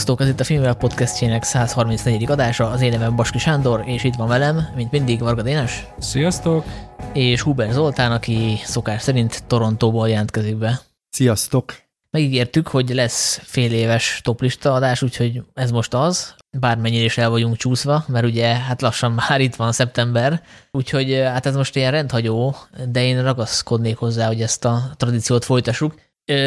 Sziasztok, ez itt a Filmvel podcastjének 134. adása, az én nevem Baski Sándor, és itt van velem, mint mindig, Varga Dénes. Sziasztok! És Huber Zoltán, aki szokás szerint Torontóból jelentkezik be. Sziasztok! Megígértük, hogy lesz fél éves toplista adás, úgyhogy ez most az, bármennyire is el vagyunk csúszva, mert ugye hát lassan már itt van szeptember, úgyhogy hát ez most ilyen rendhagyó, de én ragaszkodnék hozzá, hogy ezt a tradíciót folytassuk.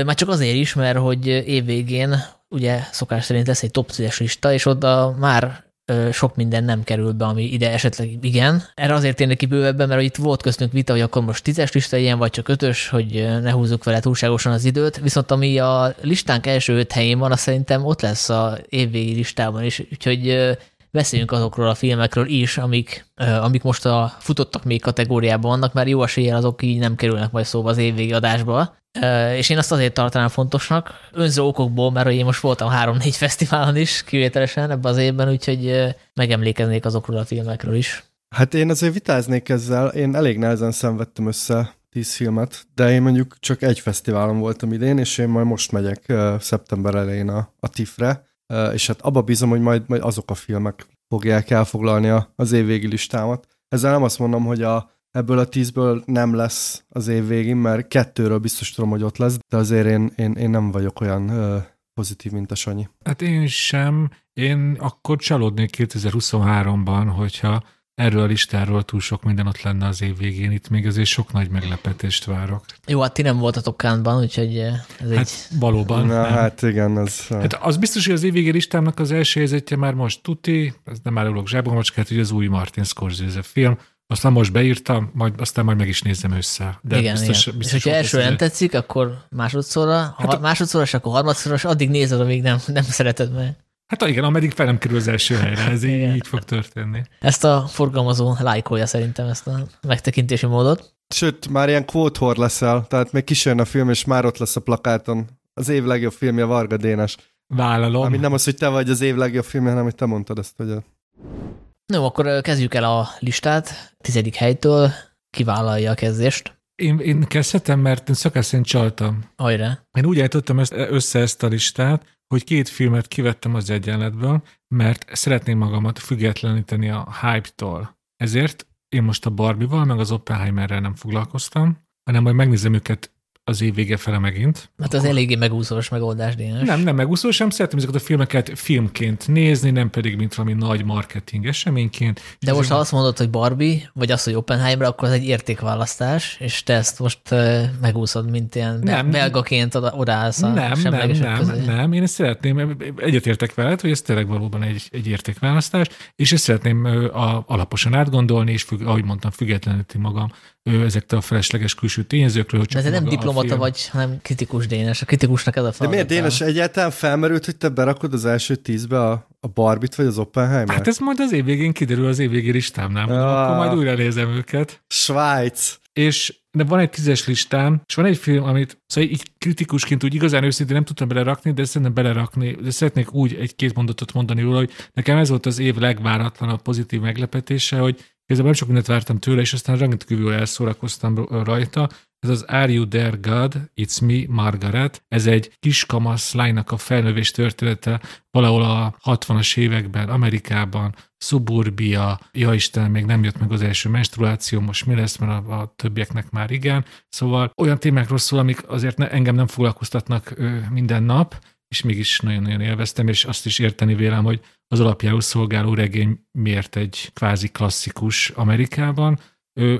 Már csak azért is, mert hogy évvégén ugye szokás szerint lesz egy top 10 lista, és oda már sok minden nem kerül be, ami ide esetleg igen. Erre azért térnek ki bővebben, mert itt volt köztünk vita, hogy akkor most tízes lista ilyen, vagy csak ötös, hogy ne húzzuk vele túlságosan az időt. Viszont ami a listánk első öt helyén van, az szerintem ott lesz a évvégi listában is. Úgyhogy beszéljünk azokról a filmekről is, amik, amik most a futottak még kategóriában vannak, mert jó eséllyel azok így nem kerülnek majd szóba az évvégi adásba. És én azt azért tartanám fontosnak, önző okokból, mert én most voltam három-négy fesztiválon is kivételesen ebben az évben, úgyhogy megemlékeznék azokról a filmekről is. Hát én azért vitáznék ezzel, én elég nehezen szenvedtem össze tíz filmet, de én mondjuk csak egy fesztiválon voltam idén, és én majd most megyek szeptember elején a, a TIFF-re, és hát abba bízom, hogy majd, majd azok a filmek fogják elfoglalni az évvégi listámat. Ezzel nem azt mondom, hogy a ebből a tízből nem lesz az év végén, mert kettőről biztos tudom, hogy ott lesz, de azért én, én, én nem vagyok olyan ö, pozitív, mint a Sanyi. Hát én sem. Én akkor csalódnék 2023-ban, hogyha erről a listáról túl sok minden ott lenne az év végén. Itt még azért sok nagy meglepetést várok. Jó, hát ti nem voltatok Kántban, úgyhogy ez hát egy... valóban. Na, nem. hát igen, az... Hát az biztos, hogy az év végén listámnak az első helyzetje már most tuti, ez nem már ülök zsákban, macskát, hogy az új Martin Scorsese film, aztán most beírtam, majd, aztán majd meg is nézem össze. De igen, biztos, igen. Biztos és hogyha első nem tetszik, akkor másodszorra, hát ha másodszorra, és akkor harmadszorra, és addig nézed, amíg nem, nem szereted meg. Hát igen, ameddig fel nem kerül az első helyre, ez így, így fog történni. Ezt a forgalmazó lájkolja szerintem ezt a megtekintési módot. Sőt, már ilyen quote leszel, tehát még kísérne a film, és már ott lesz a plakáton. Az év legjobb filmje Varga Dénes. Vállalom. Ami nem az, hogy te vagy az év legjobb filmje, hanem hogy te mondtad ezt, hogy a... No, akkor kezdjük el a listát. Tizedik helytől kivállalja a kezdést. Én, én kezdhetem, mert én szakás szerint csaltam. Ajra. Én úgy állítottam ezt, össze ezt a listát, hogy két filmet kivettem az egyenletből, mert szeretném magamat függetleníteni a hype-tól. Ezért én most a Barbie-val, meg az Oppenheimerrel nem foglalkoztam, hanem majd megnézem őket az év vége fele megint. Hát az eléggé megúszós megoldás, Dénes. Nem, nem megúszós, sem szeretem ezeket a filmeket filmként nézni, nem pedig mint valami nagy marketing eseményként. De most ha azt mondod, hogy Barbie, vagy az, hogy Oppenheimer, akkor az egy értékválasztás, és te ezt most megúszod, mint ilyen nem, belgaként oda, odaállsz a Nem, nem, nem, közé. nem, én ezt szeretném, egyetértek veled, hogy ez tényleg valóban egy, egy értékválasztás, és ezt szeretném a, alaposan átgondolni, és függ, ahogy mondtam, függetleníteni magam ezektől a felesleges külső tényezőkről. Hogy csak De ez nem diplomata vagy, hanem kritikus Dénes. A kritikusnak ez a feladat. De miért Dénes egyáltalán felmerült, hogy te berakod az első tízbe a, a Barbit vagy az Oppenheimer? Hát ez majd az év végén kiderül az év végén listámnál, ah, akkor majd újra nézem őket. Svájc. És de van egy tízes listám, és van egy film, amit szóval így kritikusként úgy igazán őszintén nem tudtam belerakni, de szerintem belerakni, de szeretnék úgy egy-két mondatot mondani róla, hogy nekem ez volt az év legváratlanabb pozitív meglepetése, hogy Igazából nem sok mindent vártam tőle, és aztán rendkívül elszórakoztam rajta. Ez az Are You There God? It's Me, Margaret. Ez egy kiskamasz lánynak a felnövés története valahol a 60-as években, Amerikában, szuburbia, ja Isten, még nem jött meg az első menstruáció, most mi lesz, mert a, a többieknek már igen. Szóval olyan témákról szól, amik azért ne, engem nem foglalkoztatnak ö, minden nap, és mégis nagyon-nagyon élveztem, és azt is érteni vélem, hogy az alapjául szolgáló regény miért egy kvázi klasszikus Amerikában.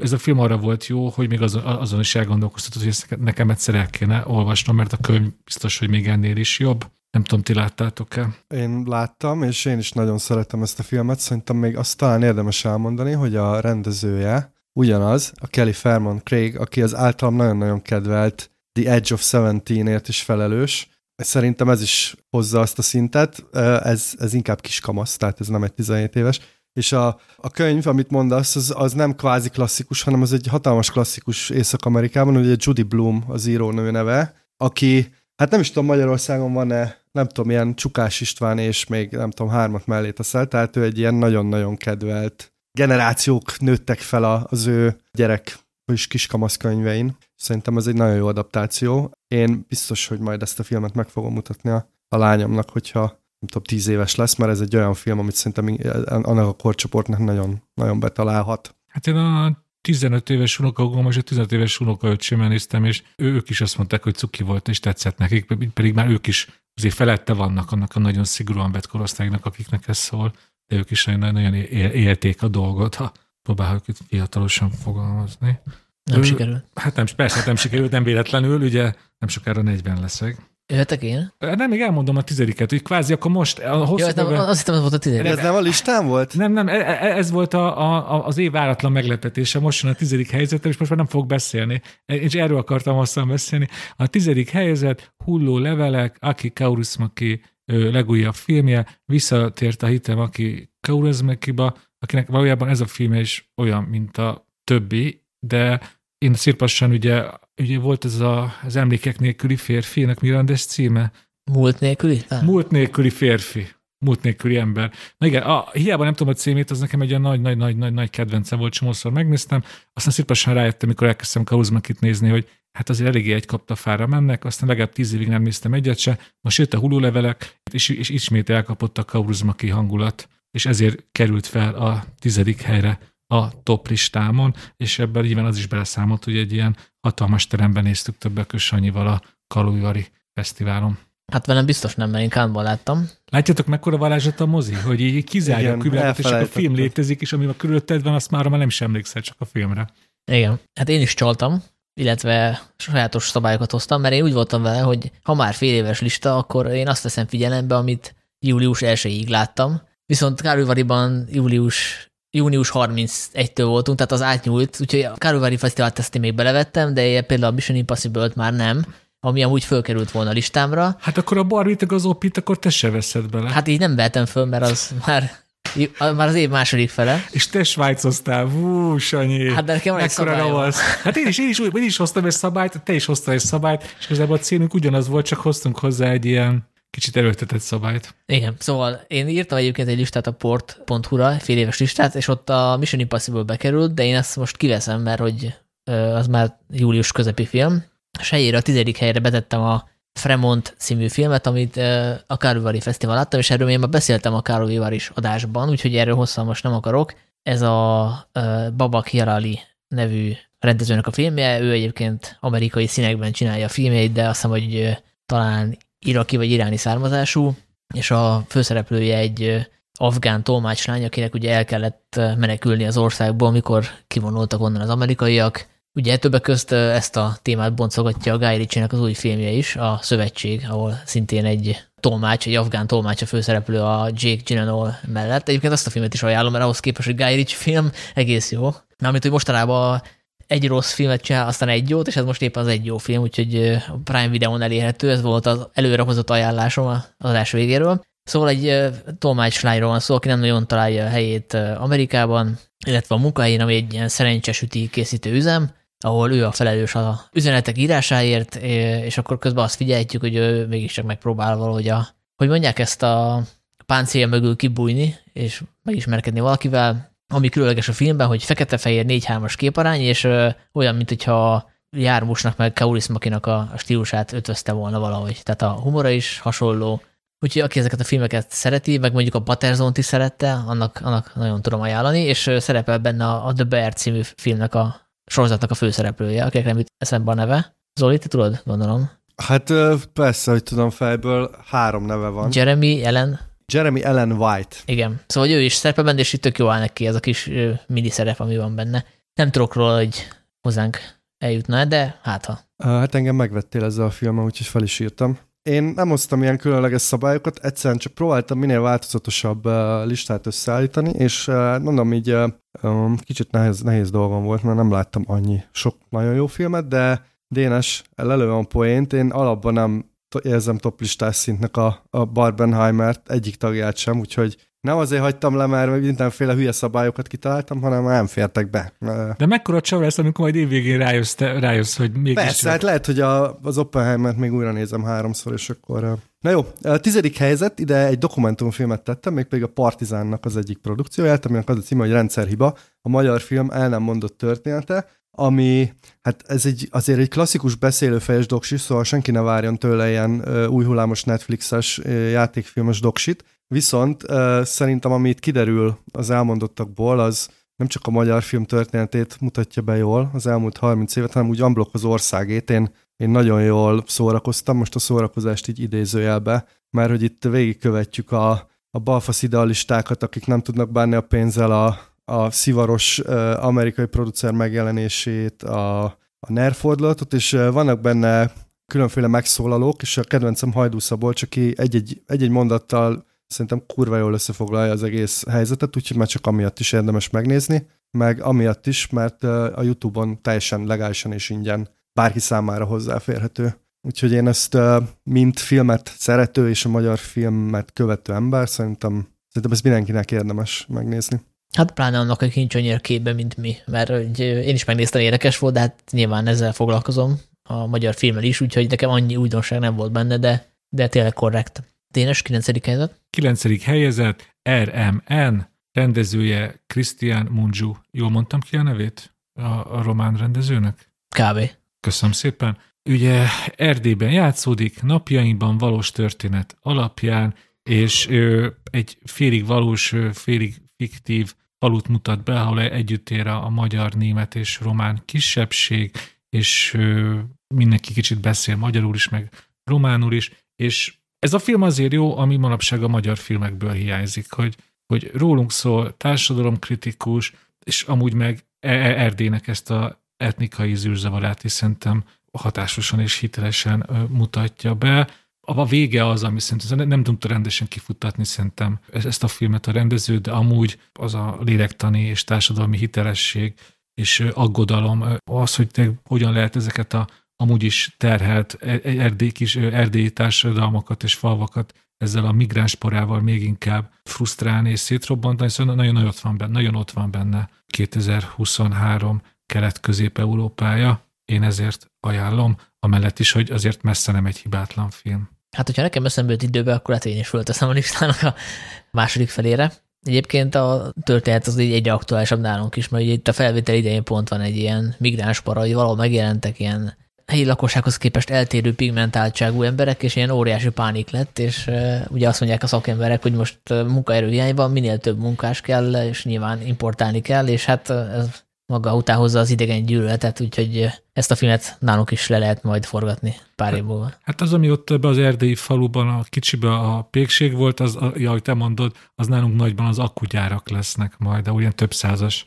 Ez a film arra volt jó, hogy még azon, azon is elgondolkoztatott, hogy ezt nekem egyszer el kéne olvasnom, mert a könyv biztos, hogy még ennél is jobb. Nem tudom, ti láttátok-e? Én láttam, és én is nagyon szeretem ezt a filmet. Szerintem még azt talán érdemes elmondani, hogy a rendezője ugyanaz, a Kelly Fairmont Craig, aki az általam nagyon-nagyon kedvelt The Edge of Seventeen-ért is felelős, Szerintem ez is hozza azt a szintet, ez, ez inkább kamasz, tehát ez nem egy 17 éves. És a, a könyv, amit mondasz, az, az nem kvázi klasszikus, hanem az egy hatalmas klasszikus Észak-Amerikában, ugye Judy Bloom az írónő neve, aki, hát nem is tudom, Magyarországon van-e, nem tudom, ilyen Csukás István és még nem tudom, hármat mellé teszel, tehát ő egy ilyen nagyon-nagyon kedvelt generációk nőttek fel az ő gyerek és kiskamasz könyvein. Szerintem ez egy nagyon jó adaptáció. Én biztos, hogy majd ezt a filmet meg fogom mutatni a, a lányomnak, hogyha nem tudom, tíz éves lesz, mert ez egy olyan film, amit szerintem annak a korcsoportnak nagyon, nagyon betalálhat. Hát én a 15 éves unokahúgom, és a 15 éves unokaöcsémmel néztem, és ők is azt mondták, hogy cuki volt, és tetszett nekik, pedig már ők is azért felette vannak annak a nagyon szigorúan vett korosztálynak, akiknek ez szól, de ők is nagyon, nagyon élték a dolgot, ha próbáljuk itt fiatalosan fogalmazni. Nem ő, sikerült. Hát nem, persze, nem sikerült, nem véletlenül, ugye nem sokára 40 leszek. Jöhetek én? Nem, még elmondom a tizediket, hogy kvázi akkor most a hosszú... Ja, nem, azt hittem, ez volt a tizedik. Ez nem a listán volt? Nem, nem, e, e, ez volt a, a, az év váratlan meglepetése. Most jön a tizedik helyzet, és most már nem fog beszélni. Én is erről akartam hosszan beszélni. A tizedik helyzet, hulló levelek, Aki Kaurismaki legújabb filmje, visszatért a hitem Aki Kaurismakiba, akinek valójában ez a film is olyan, mint a többi, de én szirpassan ugye ugye volt ez a, az emlékek nélküli férfi, ennek mi ez címe? Múlt nélküli? Talán? Múlt nélküli férfi. Múlt nélküli ember. Na igen, a, hiába nem tudom a címét, az nekem egy olyan nagy-nagy-nagy-nagy kedvencem volt, csomószor megnéztem, aztán szépen rájöttem, mikor elkezdtem Kauzmakit nézni, hogy hát azért eléggé egy kaptafára mennek, aztán legalább tíz évig nem néztem egyet se, most jött a hulólevelek, és, és ismét elkapott a Kauzmaki hangulat, és ezért került fel a tizedik helyre a top listámon, és ebben nyilván az is beleszámolt, hogy egy ilyen hatalmas teremben néztük többek Sanyival a Kalujvari Fesztiválon. Hát velem biztos nem, mert én Kánban láttam. Látjátok, mekkora varázslat a mozi? Hogy így kizárja a küvetet, és a film létezik, és ami a körülötted van, azt már már nem is emlékszel, csak a filmre. Igen. Hát én is csaltam, illetve sajátos szabályokat hoztam, mert én úgy voltam vele, hogy ha már fél éves lista, akkor én azt veszem figyelembe, amit július 1-ig láttam. Viszont Kárülvariban július június 31-től voltunk, tehát az átnyúlt, úgyhogy a Karlovy Fesztivált ezt én még belevettem, de például a Mission impossible már nem, ami amúgy fölkerült volna a listámra. Hát akkor a barbie az opit, akkor te se veszed bele. Hát így nem vettem föl, mert az már már az év második fele. És te svájcoztál, hú, Sanyi. Hát de nekem egy szabály Hát én is, én, is, én is hoztam egy szabályt, te is hoztál egy szabályt, és közben a célunk ugyanaz volt, csak hoztunk hozzá egy ilyen kicsit erőltetett szabályt. Igen, szóval én írtam egyébként egy listát a port.hu-ra, fél éves listát, és ott a Mission Impossible bekerült, de én ezt most kiveszem, mert hogy az már július közepi film, és helyére a tizedik helyre betettem a Fremont című filmet, amit a Karlovari Fesztivál láttam, és erről én már beszéltem a Karlovari is adásban, úgyhogy erről hosszan most nem akarok. Ez a Babak Hirali nevű rendezőnek a filmje, ő egyébként amerikai színekben csinálja a filmjeit, de azt hiszem, hogy talán iraki vagy iráni származású, és a főszereplője egy afgán tolmácslány, akinek ugye el kellett menekülni az országból, amikor kivonultak onnan az amerikaiak. Ugye többek közt ezt a témát boncogatja a Guy ritchie az új filmje is, a Szövetség, ahol szintén egy tolmács, egy afgán tolmács a főszereplő a Jake Gyllenhaal mellett. Egyébként azt a filmet is ajánlom, mert ahhoz képest, hogy Guy Ritchie film egész jó. Mármint, hogy mostanában egy rossz filmet csinál, aztán egy jót, és ez most éppen az egy jó film, úgyhogy a Prime Videon elérhető, ez volt az előrehozott ajánlásom az adás végéről. Szóval egy tolmácslányról van szó, aki nem nagyon találja a helyét Amerikában, illetve a munkahelyén, ami egy ilyen szerencsesüti készítő üzem, ahol ő a felelős a üzenetek írásáért, és akkor közben azt figyelhetjük, hogy ő mégiscsak megpróbál valahogy a, hogy mondják ezt a páncélja mögül kibújni, és megismerkedni valakivel, ami különleges a filmben, hogy fekete-fehér 4-3-as képarány, és ö, olyan, mint hogyha Jármusnak meg Kaurismakinak a, a stílusát ötvözte volna valahogy. Tehát a humora is hasonló. Úgyhogy aki ezeket a filmeket szereti, meg mondjuk a Patterson-t is szerette, annak, annak nagyon tudom ajánlani, és szerepel benne a, a The Bear című filmnek a sorozatnak a főszereplője, akinek nem jut eszembe a neve. Zoli, te tudod, gondolom? Hát persze, hogy tudom fejből, három neve van. Jeremy, Ellen, Jeremy Ellen White. Igen, szóval ő is szerepel benne, és itt tök jó áll neki ez a kis mini szerep, ami van benne. Nem tudok róla, hogy hozzánk eljutna, de hát ha. Hát engem megvettél ezzel a filmmel, úgyhogy fel is írtam. Én nem hoztam ilyen különleges szabályokat, egyszerűen csak próbáltam minél változatosabb listát összeállítani, és mondom így kicsit nehéz, nehéz dolgom volt, mert nem láttam annyi sok nagyon jó filmet, de Dénes lelőve a poént, én alapban nem érzem toplistás szintnek a, a Barbenheimert egyik tagját sem, úgyhogy nem azért hagytam le, mert mindenféle hülye szabályokat kitaláltam, hanem nem fértek be. De mekkora csavar lesz, amikor majd évvégén rájössz, te, rájössz hogy mégis... Persze, hát lehet, hogy a, az Oppenheimert még újra nézem háromszor, és akkor... Na jó, a tizedik helyzet, ide egy dokumentumfilmet tettem, mégpedig a Partizánnak az egyik produkcióját, aminek az a címe, hogy Rendszerhiba, a magyar film el nem mondott története. Ami, hát ez egy, azért egy klasszikus beszélőfejes doksi, szóval senki ne várjon tőle ilyen hullámos Netflixes uh, játékfilmes doksit, viszont uh, szerintem amit kiderül az elmondottakból, az nem csak a magyar film történetét mutatja be jól az elmúlt 30 évet, hanem úgy amblok az országét. Én, én nagyon jól szórakoztam, most a szórakozást így idézőjelbe, mert hogy itt végigkövetjük a, a balfasz idealistákat, akik nem tudnak bánni a pénzzel a, a szivaros amerikai producer megjelenését, a, a nerfordulatot, és vannak benne különféle megszólalók, és a kedvencem Hajdú Szabolcs, aki egy-egy, egy-egy mondattal szerintem kurva jól összefoglalja az egész helyzetet, úgyhogy már csak amiatt is érdemes megnézni, meg amiatt is, mert a YouTube-on teljesen legálisan és ingyen bárki számára hozzáférhető. Úgyhogy én ezt mint filmet szerető és a magyar filmet követő ember szerintem, szerintem ez mindenkinek érdemes megnézni. Hát pláne annak, aki nincs annyira képbe, mint mi, mert hogy én is megnéztem, érdekes volt, de hát nyilván ezzel foglalkozom a magyar filmmel is, úgyhogy nekem annyi újdonság nem volt benne, de, de tényleg korrekt. Dénes, 9. helyzet. 9. helyezett, RMN, rendezője Christian Munju. Jól mondtam ki a nevét a, a román rendezőnek? Kb. Köszönöm szépen. Ugye Erdélyben játszódik, napjainkban valós történet alapján, és ö, egy félig valós, félig fiktív falut mutat be, ahol együtt ér a, magyar, német és román kisebbség, és ö, mindenki kicsit beszél magyarul is, meg románul is, és ez a film azért jó, ami manapság a magyar filmekből hiányzik, hogy, hogy rólunk szól, társadalomkritikus, és amúgy meg e-, e-, Erdélynek ezt a etnikai zűrzavarát is szerintem hatásosan és hitelesen mutatja be. A vége az, ami szerintem nem tudta rendesen kifuttatni szerintem ezt a filmet a rendező, de amúgy az a lélektani és társadalmi hitelesség és aggodalom, az, hogy te hogyan lehet ezeket a amúgy is terhelt e- e- erdély, kis erdélyi társadalmakat és falvakat ezzel a migráns porával még inkább frusztrálni és szétrobbantani, szóval nagyon ott van benne, nagyon ott van benne 2023 kelet-közép-európája. Én ezért ajánlom, amellett is, hogy azért messze nem egy hibátlan film. Hát, hogyha nekem eszembe jut időbe, akkor hát én is fölteszem a listának a második felére. Egyébként a történet az így egyre aktuálisabb nálunk is, mert itt a felvétel idején pont van egy ilyen migráns para, hogy valahol megjelentek ilyen helyi lakossághoz képest eltérő pigmentáltságú emberek, és ilyen óriási pánik lett, és ugye azt mondják a szakemberek, hogy most uh, munkaerőhiányban minél több munkás kell, és nyilván importálni kell, és hát ez maga után hozza az idegen gyűlöletet, úgyhogy ezt a filmet nálunk is le lehet majd forgatni pár év múlva. Hát az, ami ott ebbe az erdélyi faluban, a kicsibe a pékség volt, az, ahogy te mondod, az nálunk nagyban az akkugyárak lesznek majd, de olyan több százas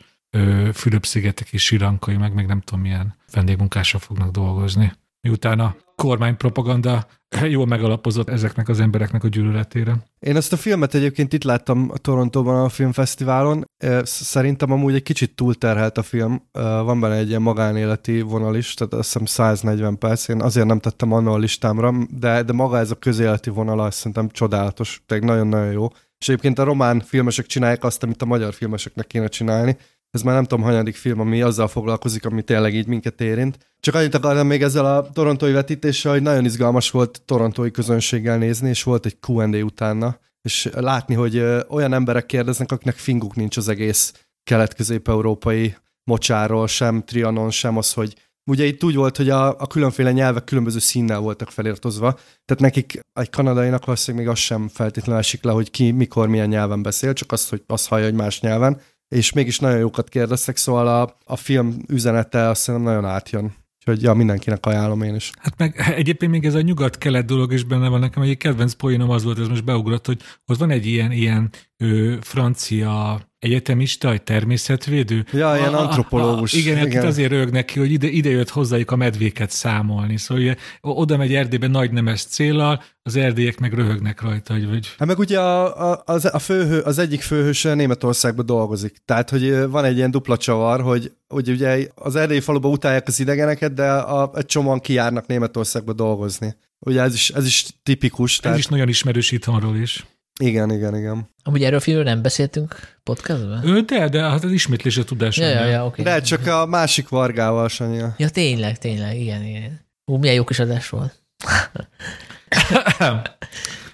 Fülöp-szigetek és Sirankai, meg még nem tudom milyen vendégmunkásra fognak dolgozni. Miután a kormánypropaganda jól megalapozott ezeknek az embereknek a gyűlöletére. Én ezt a filmet egyébként itt láttam a Torontóban a filmfesztiválon. Szerintem amúgy egy kicsit túlterhelt a film. Van benne egy ilyen magánéleti vonal is, tehát azt hiszem 140 perc. Én azért nem tettem annól a listámra, de, de maga ez a közéleti vonal azt szerintem csodálatos, tehát nagyon-nagyon jó. És egyébként a román filmesek csinálják azt, amit a magyar filmeseknek kéne csinálni, ez már nem tudom, hanyadik film, ami azzal foglalkozik, ami tényleg így minket érint. Csak annyit akartam még ezzel a torontói vetítéssel, hogy nagyon izgalmas volt torontói közönséggel nézni, és volt egy Q&A utána, és látni, hogy olyan emberek kérdeznek, akiknek finguk nincs az egész kelet-közép-európai mocsáról, sem Trianon, sem az, hogy Ugye itt úgy volt, hogy a, a különféle nyelvek különböző színnel voltak felirtozva, tehát nekik egy kanadainak valószínűleg még az sem feltétlenül esik le, hogy ki mikor milyen nyelven beszél, csak azt, hogy azt hallja, hogy más nyelven és mégis nagyon jókat kérdeztek, szóval a, a film üzenete azt szerintem nagyon átjön. Úgyhogy ja, mindenkinek ajánlom én is. Hát meg egyébként még ez a nyugat-kelet dolog is benne van nekem, egy kedvenc poénom az volt, ez most beugrott, hogy ott van egy ilyen, ilyen ő, francia egyetemista, egy természetvédő. Ja, ilyen antropológus. A, a, igen, hát igen. azért rög neki, hogy ide, ide jött hozzájuk a medvéket számolni. Szóval ugye, oda megy Erdélybe nagy nemes célal, az erdélyek meg röhögnek rajta. Hogy, hogy... Hát meg ugye a, a, az, a főhő, az egyik főhős Németországban dolgozik. Tehát, hogy van egy ilyen dupla csavar, hogy, hogy ugye az erdélyi faluba utálják az idegeneket, de a, egy csomóan kijárnak Németországba dolgozni. Ugye ez is, ez is tipikus. Ez tehát... is nagyon ismerős itthonról is. Igen, igen, igen. Amúgy erről a filmről nem beszéltünk podcastben? Ő, de, de hát az ismétlés a tudás. Ja, ja, ja, okay. De csak a másik Vargával, Sanyi. Ja, tényleg, tényleg, igen, igen. Ú, milyen jó kis adás volt.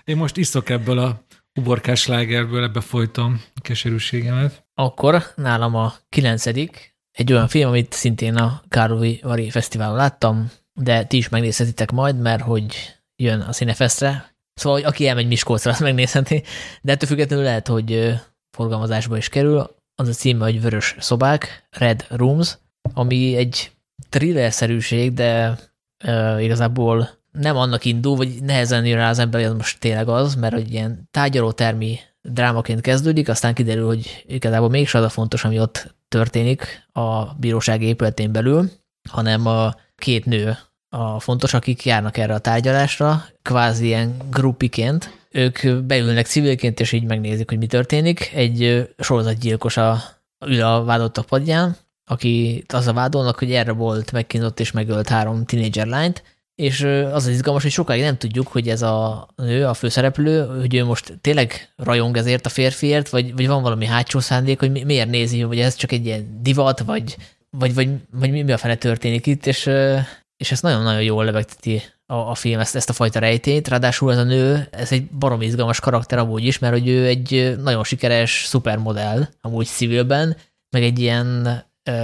Én most iszok ebből a uborkás lágerből, ebbe folytom a keserűségemet. Akkor nálam a kilencedik, egy olyan film, amit szintén a Károly Vari Fesztiválon láttam, de ti is megnézhetitek majd, mert hogy jön a Cinefestre. Szóval, hogy aki elmegy Miskolcra, azt megnézheti, de ettől függetlenül lehet, hogy forgalmazásba is kerül. Az a címe, hogy Vörös szobák, Red Rooms, ami egy thriller-szerűség, de uh, igazából nem annak indul, vagy nehezen jön rá az ember, hogy ez most tényleg az, mert hogy ilyen tárgyalótermi drámaként kezdődik, aztán kiderül, hogy igazából mégis az a fontos, ami ott történik a bíróság épületén belül, hanem a két nő a fontos, akik járnak erre a tárgyalásra, kvázi ilyen grupiként. Ők beülnek civilként, és így megnézik, hogy mi történik. Egy sorozatgyilkos a, ül a vádottak padján, aki az a vádolnak, hogy erre volt megkínzott és megölt három tinédzser lányt, és az az izgalmas, hogy sokáig nem tudjuk, hogy ez a nő, a főszereplő, hogy ő most tényleg rajong ezért a férfiért, vagy, vagy van valami hátsó szándék, hogy miért nézi, hogy ez csak egy ilyen divat, vagy, vagy, vagy, vagy mi a fele történik itt, és, és ezt nagyon-nagyon jól lebegteti a, a film, ezt, ezt a fajta rejtét. Ráadásul ez a nő, ez egy barom izgalmas karakter amúgy is, mert hogy ő egy nagyon sikeres szupermodell, amúgy civilben, meg egy ilyen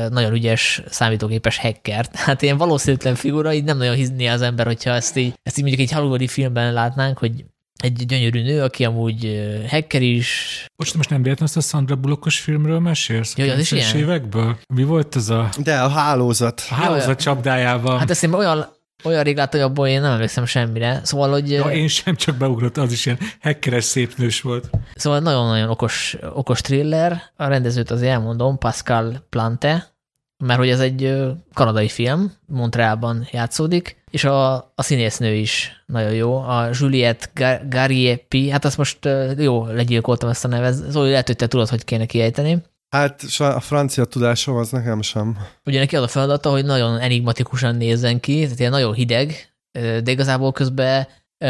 nagyon ügyes számítógépes hacker. Hát ilyen valószínűtlen figura, így nem nagyon hiszné az ember, hogyha ezt így, ezt így mondjuk egy hollywoodi filmben látnánk, hogy egy gyönyörű nő, aki amúgy hacker is. Most most nem véletlenül ezt a Sandra Bullockos filmről mesélsz? Jaj, az is ilyen? évekből? Mi volt ez a... De a hálózat. A hálózat Jaj, csapdájában. Hát ezt én olyan olyan rég láttam, hogy abból én nem emlékszem semmire. Szóval, hogy... Ja, én sem csak beugrott, az is ilyen hackeres szép nős volt. Szóval nagyon-nagyon okos, okos thriller. A rendezőt azért elmondom, Pascal Plante, mert hogy ez egy kanadai film, Montrealban játszódik, és a, a színésznő is nagyon jó, a Juliette Gariepi, hát azt most jó, legyilkoltam ezt a nevet, szóval lehet, hogy te tudod, hogy kéne kiejteni. Hát a francia tudásom az nekem sem. Ugye neki az a feladata, hogy nagyon enigmatikusan nézzen ki, tehát ilyen nagyon hideg, de igazából közben,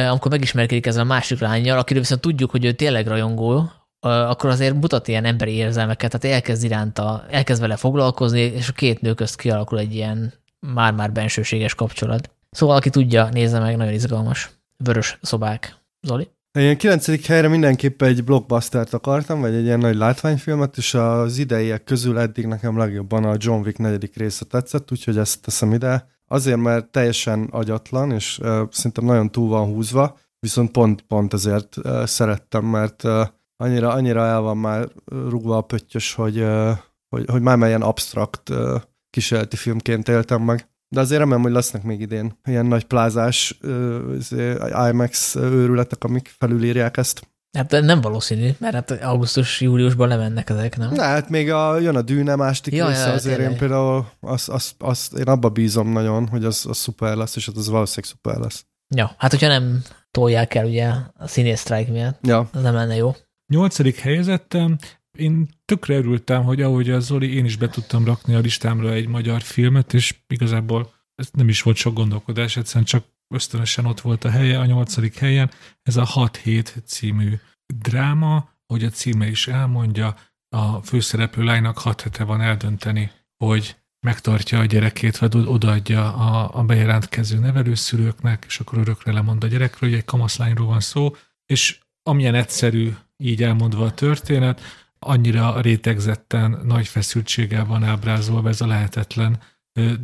amikor megismerkedik ezzel a másik lányjal, akiről viszont tudjuk, hogy ő tényleg rajongó, akkor azért mutat ilyen emberi érzelmeket, tehát elkezd iránta, elkezd vele foglalkozni, és a két nő közt kialakul egy ilyen már-már bensőséges kapcsolat. Szóval, aki tudja, nézze meg, nagyon izgalmas. Vörös szobák. Zoli? Ilyen kilencedik helyre mindenképpen egy blockbustert akartam, vagy egy ilyen nagy látványfilmet, és az ideiek közül eddig nekem legjobban a John Wick negyedik része tetszett, úgyhogy ezt teszem ide. Azért, mert teljesen agyatlan, és uh, szerintem nagyon túl van húzva, viszont pont, pont ezért uh, szerettem, mert uh, annyira, annyira el van már rugva a pöttyös, hogy, uh, hogy, hogy már ilyen abstrakt uh, kísérleti filmként éltem meg. De azért remélem, hogy lesznek még idén ilyen nagy plázás uh, IMAX őrületek, amik felülírják ezt. Hát nem valószínű, mert hát augusztus-júliusban lemennek ezek, nem? Na, hát még a, jön a dűne másik ja, része, ja, azért tényleg. én például azt, azt, azt, én abba bízom nagyon, hogy az, az szuper lesz, és az valószínűleg szuper lesz. Ja, hát hogyha nem tolják el ugye a színész strike miatt, ja. az nem lenne jó. Nyolcadik helyezettem, én tökre örültem, hogy ahogy a Zoli, én is be tudtam rakni a listámra egy magyar filmet, és igazából ez nem is volt sok gondolkodás, egyszerűen csak ösztönösen ott volt a helye, a nyolcadik helyen. Ez a 6-7 című dráma, hogy a címe is elmondja, a főszereplő lánynak 6 hete van eldönteni, hogy megtartja a gyerekét, vagy odaadja a, a bejelentkező nevelőszülőknek, és akkor örökre lemond a gyerekről, hogy egy kamaszlányról van szó, és amilyen egyszerű így elmondva a történet, annyira rétegzetten, nagy feszültséggel van ábrázolva ez a lehetetlen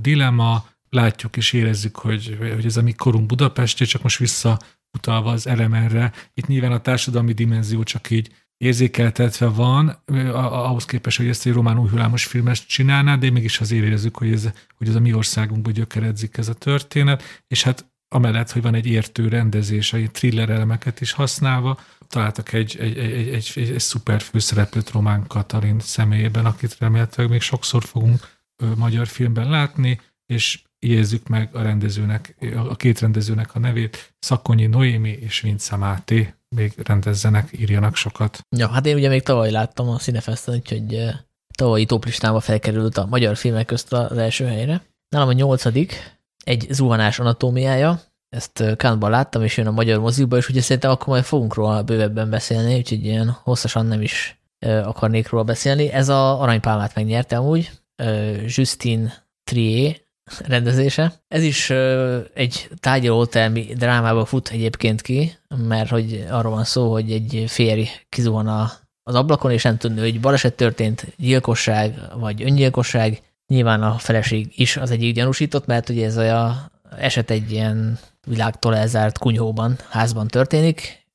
dilemma, látjuk és érezzük, hogy, hogy ez a mi korunk Budapesti, csak most visszautalva az elemenre, itt nyilván a társadalmi dimenzió csak így érzékeltetve van, ahhoz képest, hogy ezt egy román új hullámos filmes csinálná, de mégis az érezzük, hogy ez, hogy ez a mi országunkban gyökeredzik ez a történet, és hát amellett, hogy van egy értő rendezés, egy thriller elemeket is használva, találtak egy, egy, egy, egy, egy, egy, szuper főszereplőt Román Katalin személyében, akit remélhetőleg még sokszor fogunk magyar filmben látni, és jegyezzük meg a rendezőnek, a két rendezőnek a nevét, Szakonyi Noémi és Vince Máté, még rendezzenek, írjanak sokat. Ja, hát én ugye még tavaly láttam a Cinefesten, úgyhogy tavalyi toplistába felkerült a magyar filmek közt az első helyre. Nálam a nyolcadik, egy zuhanás anatómiája, ezt Kánban láttam, és jön a magyar moziba, és ugye szerintem akkor majd fogunk róla bővebben beszélni, úgyhogy ilyen hosszasan nem is akarnék róla beszélni. Ez a aranypálmát megnyerte amúgy, Justin Trier rendezése. Ez is egy tárgyalótelmi drámába fut egyébként ki, mert hogy arról van szó, hogy egy férj kizuhan a, az ablakon, és nem tudni, hogy baleset történt, gyilkosság vagy öngyilkosság, Nyilván a feleség is az egyik gyanúsított, mert ugye ez a eset egy ilyen világtól elzárt kunyhóban, házban történik,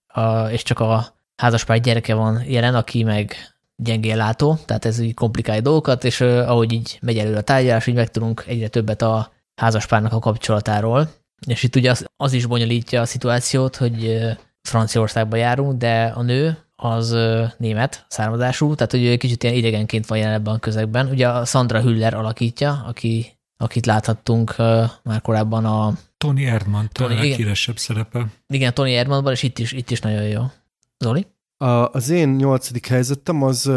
és csak a házaspár gyereke van jelen, aki meg gyengén látó, tehát ez így komplikálja dolgokat, és uh, ahogy így megy elő a tárgyalás, így megtudunk egyre többet a házaspárnak a kapcsolatáról. És itt ugye az, az is bonyolítja a szituációt, hogy uh, Franciaországba járunk, de a nő az német származású, tehát hogy kicsit ilyen idegenként van jelen ebben a közegben. Ugye a Sandra Hüller alakítja, aki, akit láthattunk uh, már korábban a... Tony Erdmann, Tony, a leghíresebb szerepe. Igen, Tony Erdmannban, és itt is, itt is nagyon jó. Zoli? A, az én nyolcadik helyzetem az,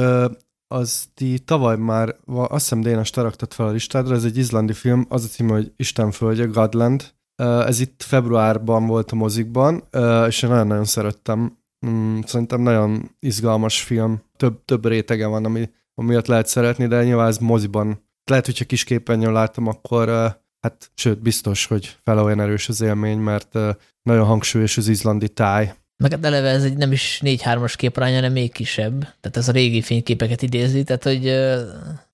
az ti tavaly már, azt hiszem Dénes te raktad fel a listádra, ez egy izlandi film, az a cím, hogy Isten földje, Godland. Ez itt februárban volt a mozikban, és én nagyon-nagyon szerettem. Mm, szerintem nagyon izgalmas film, több, több rétege van, ami, amiatt lehet szeretni, de nyilván ez moziban. Lehet, hogyha kisképernyőn láttam, akkor hát sőt, biztos, hogy fel olyan erős az élmény, mert nagyon hangsúlyos az izlandi táj, meg hát eleve ez egy nem is 4-3-as képarány, hanem még kisebb. Tehát ez a régi fényképeket idézi, tehát hogy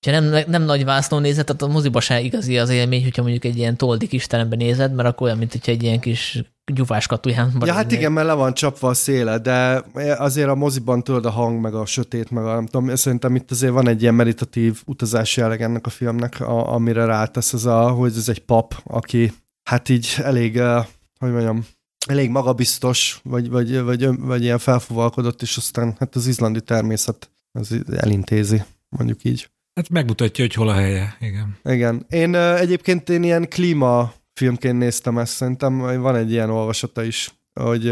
ha nem, nem nagy vászló nézed, tehát a moziba se igazi az élmény, hogyha mondjuk egy ilyen toldik istenemben nézed, mert akkor olyan, mint hogyha egy ilyen kis gyufás katuján. Ja, hát igen, mert le van csapva a széle, de azért a moziban tudod a hang, meg a sötét, meg a nem tudom, szerintem itt azért van egy ilyen meditatív utazási jelleg ennek a filmnek, a, amire rátesz az a, hogy ez egy pap, aki hát így elég, hogy mondjam, elég magabiztos, vagy, vagy, vagy, vagy ilyen felfúvalkodott, és aztán hát az izlandi természet az elintézi, mondjuk így. Hát megmutatja, hogy hol a helye, igen. Igen. Én egyébként én ilyen klíma filmként néztem ezt, szerintem van egy ilyen olvasata is, hogy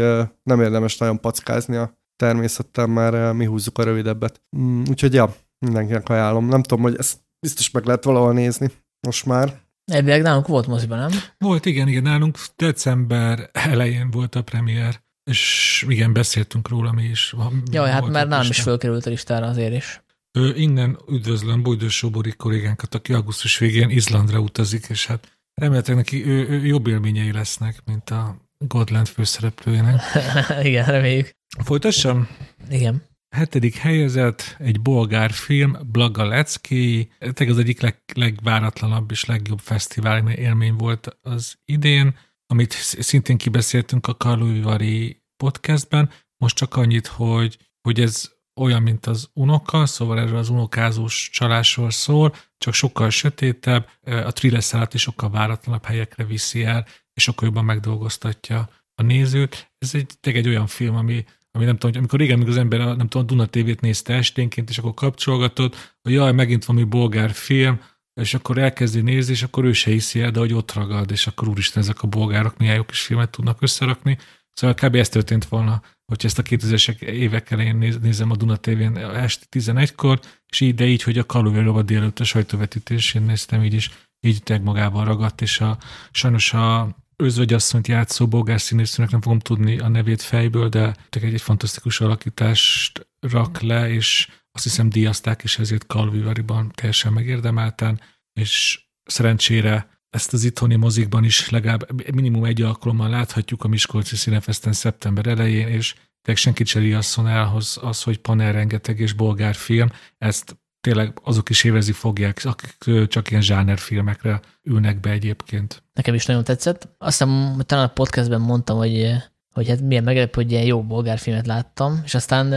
nem érdemes nagyon packázni a természettel, mert mi húzzuk a rövidebbet. Mm, úgyhogy ja, mindenkinek ajánlom. Nem tudom, hogy ezt biztos meg lehet valahol nézni most már. Elvileg nálunk volt moziban, nem? Volt, igen, igen. Nálunk december elején volt a premier, és igen, beszéltünk róla mi is. Jaj, hát már nálam is fölkerült a listára azért is. Ő, innen üdvözlöm Bújdós Sobori kollégánkat, aki augusztus végén Izlandra utazik, és hát remélhetőleg neki ő, ő jobb élményei lesznek, mint a Godland főszereplőjének. igen, reméljük. Folytassam? Igen. Hetedik helyezett egy bolgár film, Blaga Lecki. Ez az egyik leg, legváratlanabb és legjobb fesztivál élmény volt az idén, amit szintén kibeszéltünk a Karlóivari podcastben. Most csak annyit, hogy, hogy ez olyan, mint az unoka, szóval erről az unokázós csalásról szól, csak sokkal sötétebb, a thriller is sokkal váratlanabb helyekre viszi el, és sokkal jobban megdolgoztatja a nézőt. Ez egy, egy olyan film, ami ami nem tudom, amikor régen még az ember nem tudom, a Duna TV-t nézte esténként, és akkor kapcsolgatott, hogy jaj, megint valami bolgár film, és akkor elkezdi nézni, és akkor ő se hiszi el, de hogy ott ragad, és akkor úristen, ezek a bolgárok milyen jó kis filmet tudnak összerakni. Szóval kb. ez történt volna, hogy ezt a 2000-es évek elején nézem a Duna TV-n este 11-kor, és így, de így, hogy a Kalóvérova délőtt a sajtóvetítésén néztem, így is, így teg magával ragadt, és a, sajnos a özvegyasszonyt játszó bolgár színészőnek nem fogom tudni a nevét fejből, de egy, egy fantasztikus alakítást rak le, és azt hiszem díjazták, és ezért Calvivariban teljesen megérdemelten, és szerencsére ezt az itthoni mozikban is legalább minimum egy alkalommal láthatjuk a Miskolci Színefesten szeptember elején, és tényleg senkit se riasszon el az, hogy panel rengeteg és bolgár film. Ezt tényleg azok is évezni fogják, akik csak ilyen zsánerfilmekre ülnek be egyébként. Nekem is nagyon tetszett. Azt talán a podcastben mondtam, hogy, hogy hát milyen meglepő, hogy ilyen jó bolgárfilmet láttam, és aztán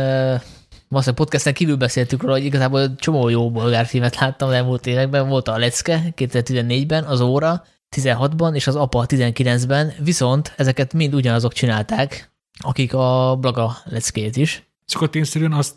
valószínűleg podcasten kívül beszéltük róla, hogy igazából csomó jó bolgárfilmet láttam az elmúlt években. Volt a Lecke 2014-ben, az Óra 16-ban, és az Apa 19-ben, viszont ezeket mind ugyanazok csinálták, akik a Blaga Leckét is. És akkor tényszerűen azt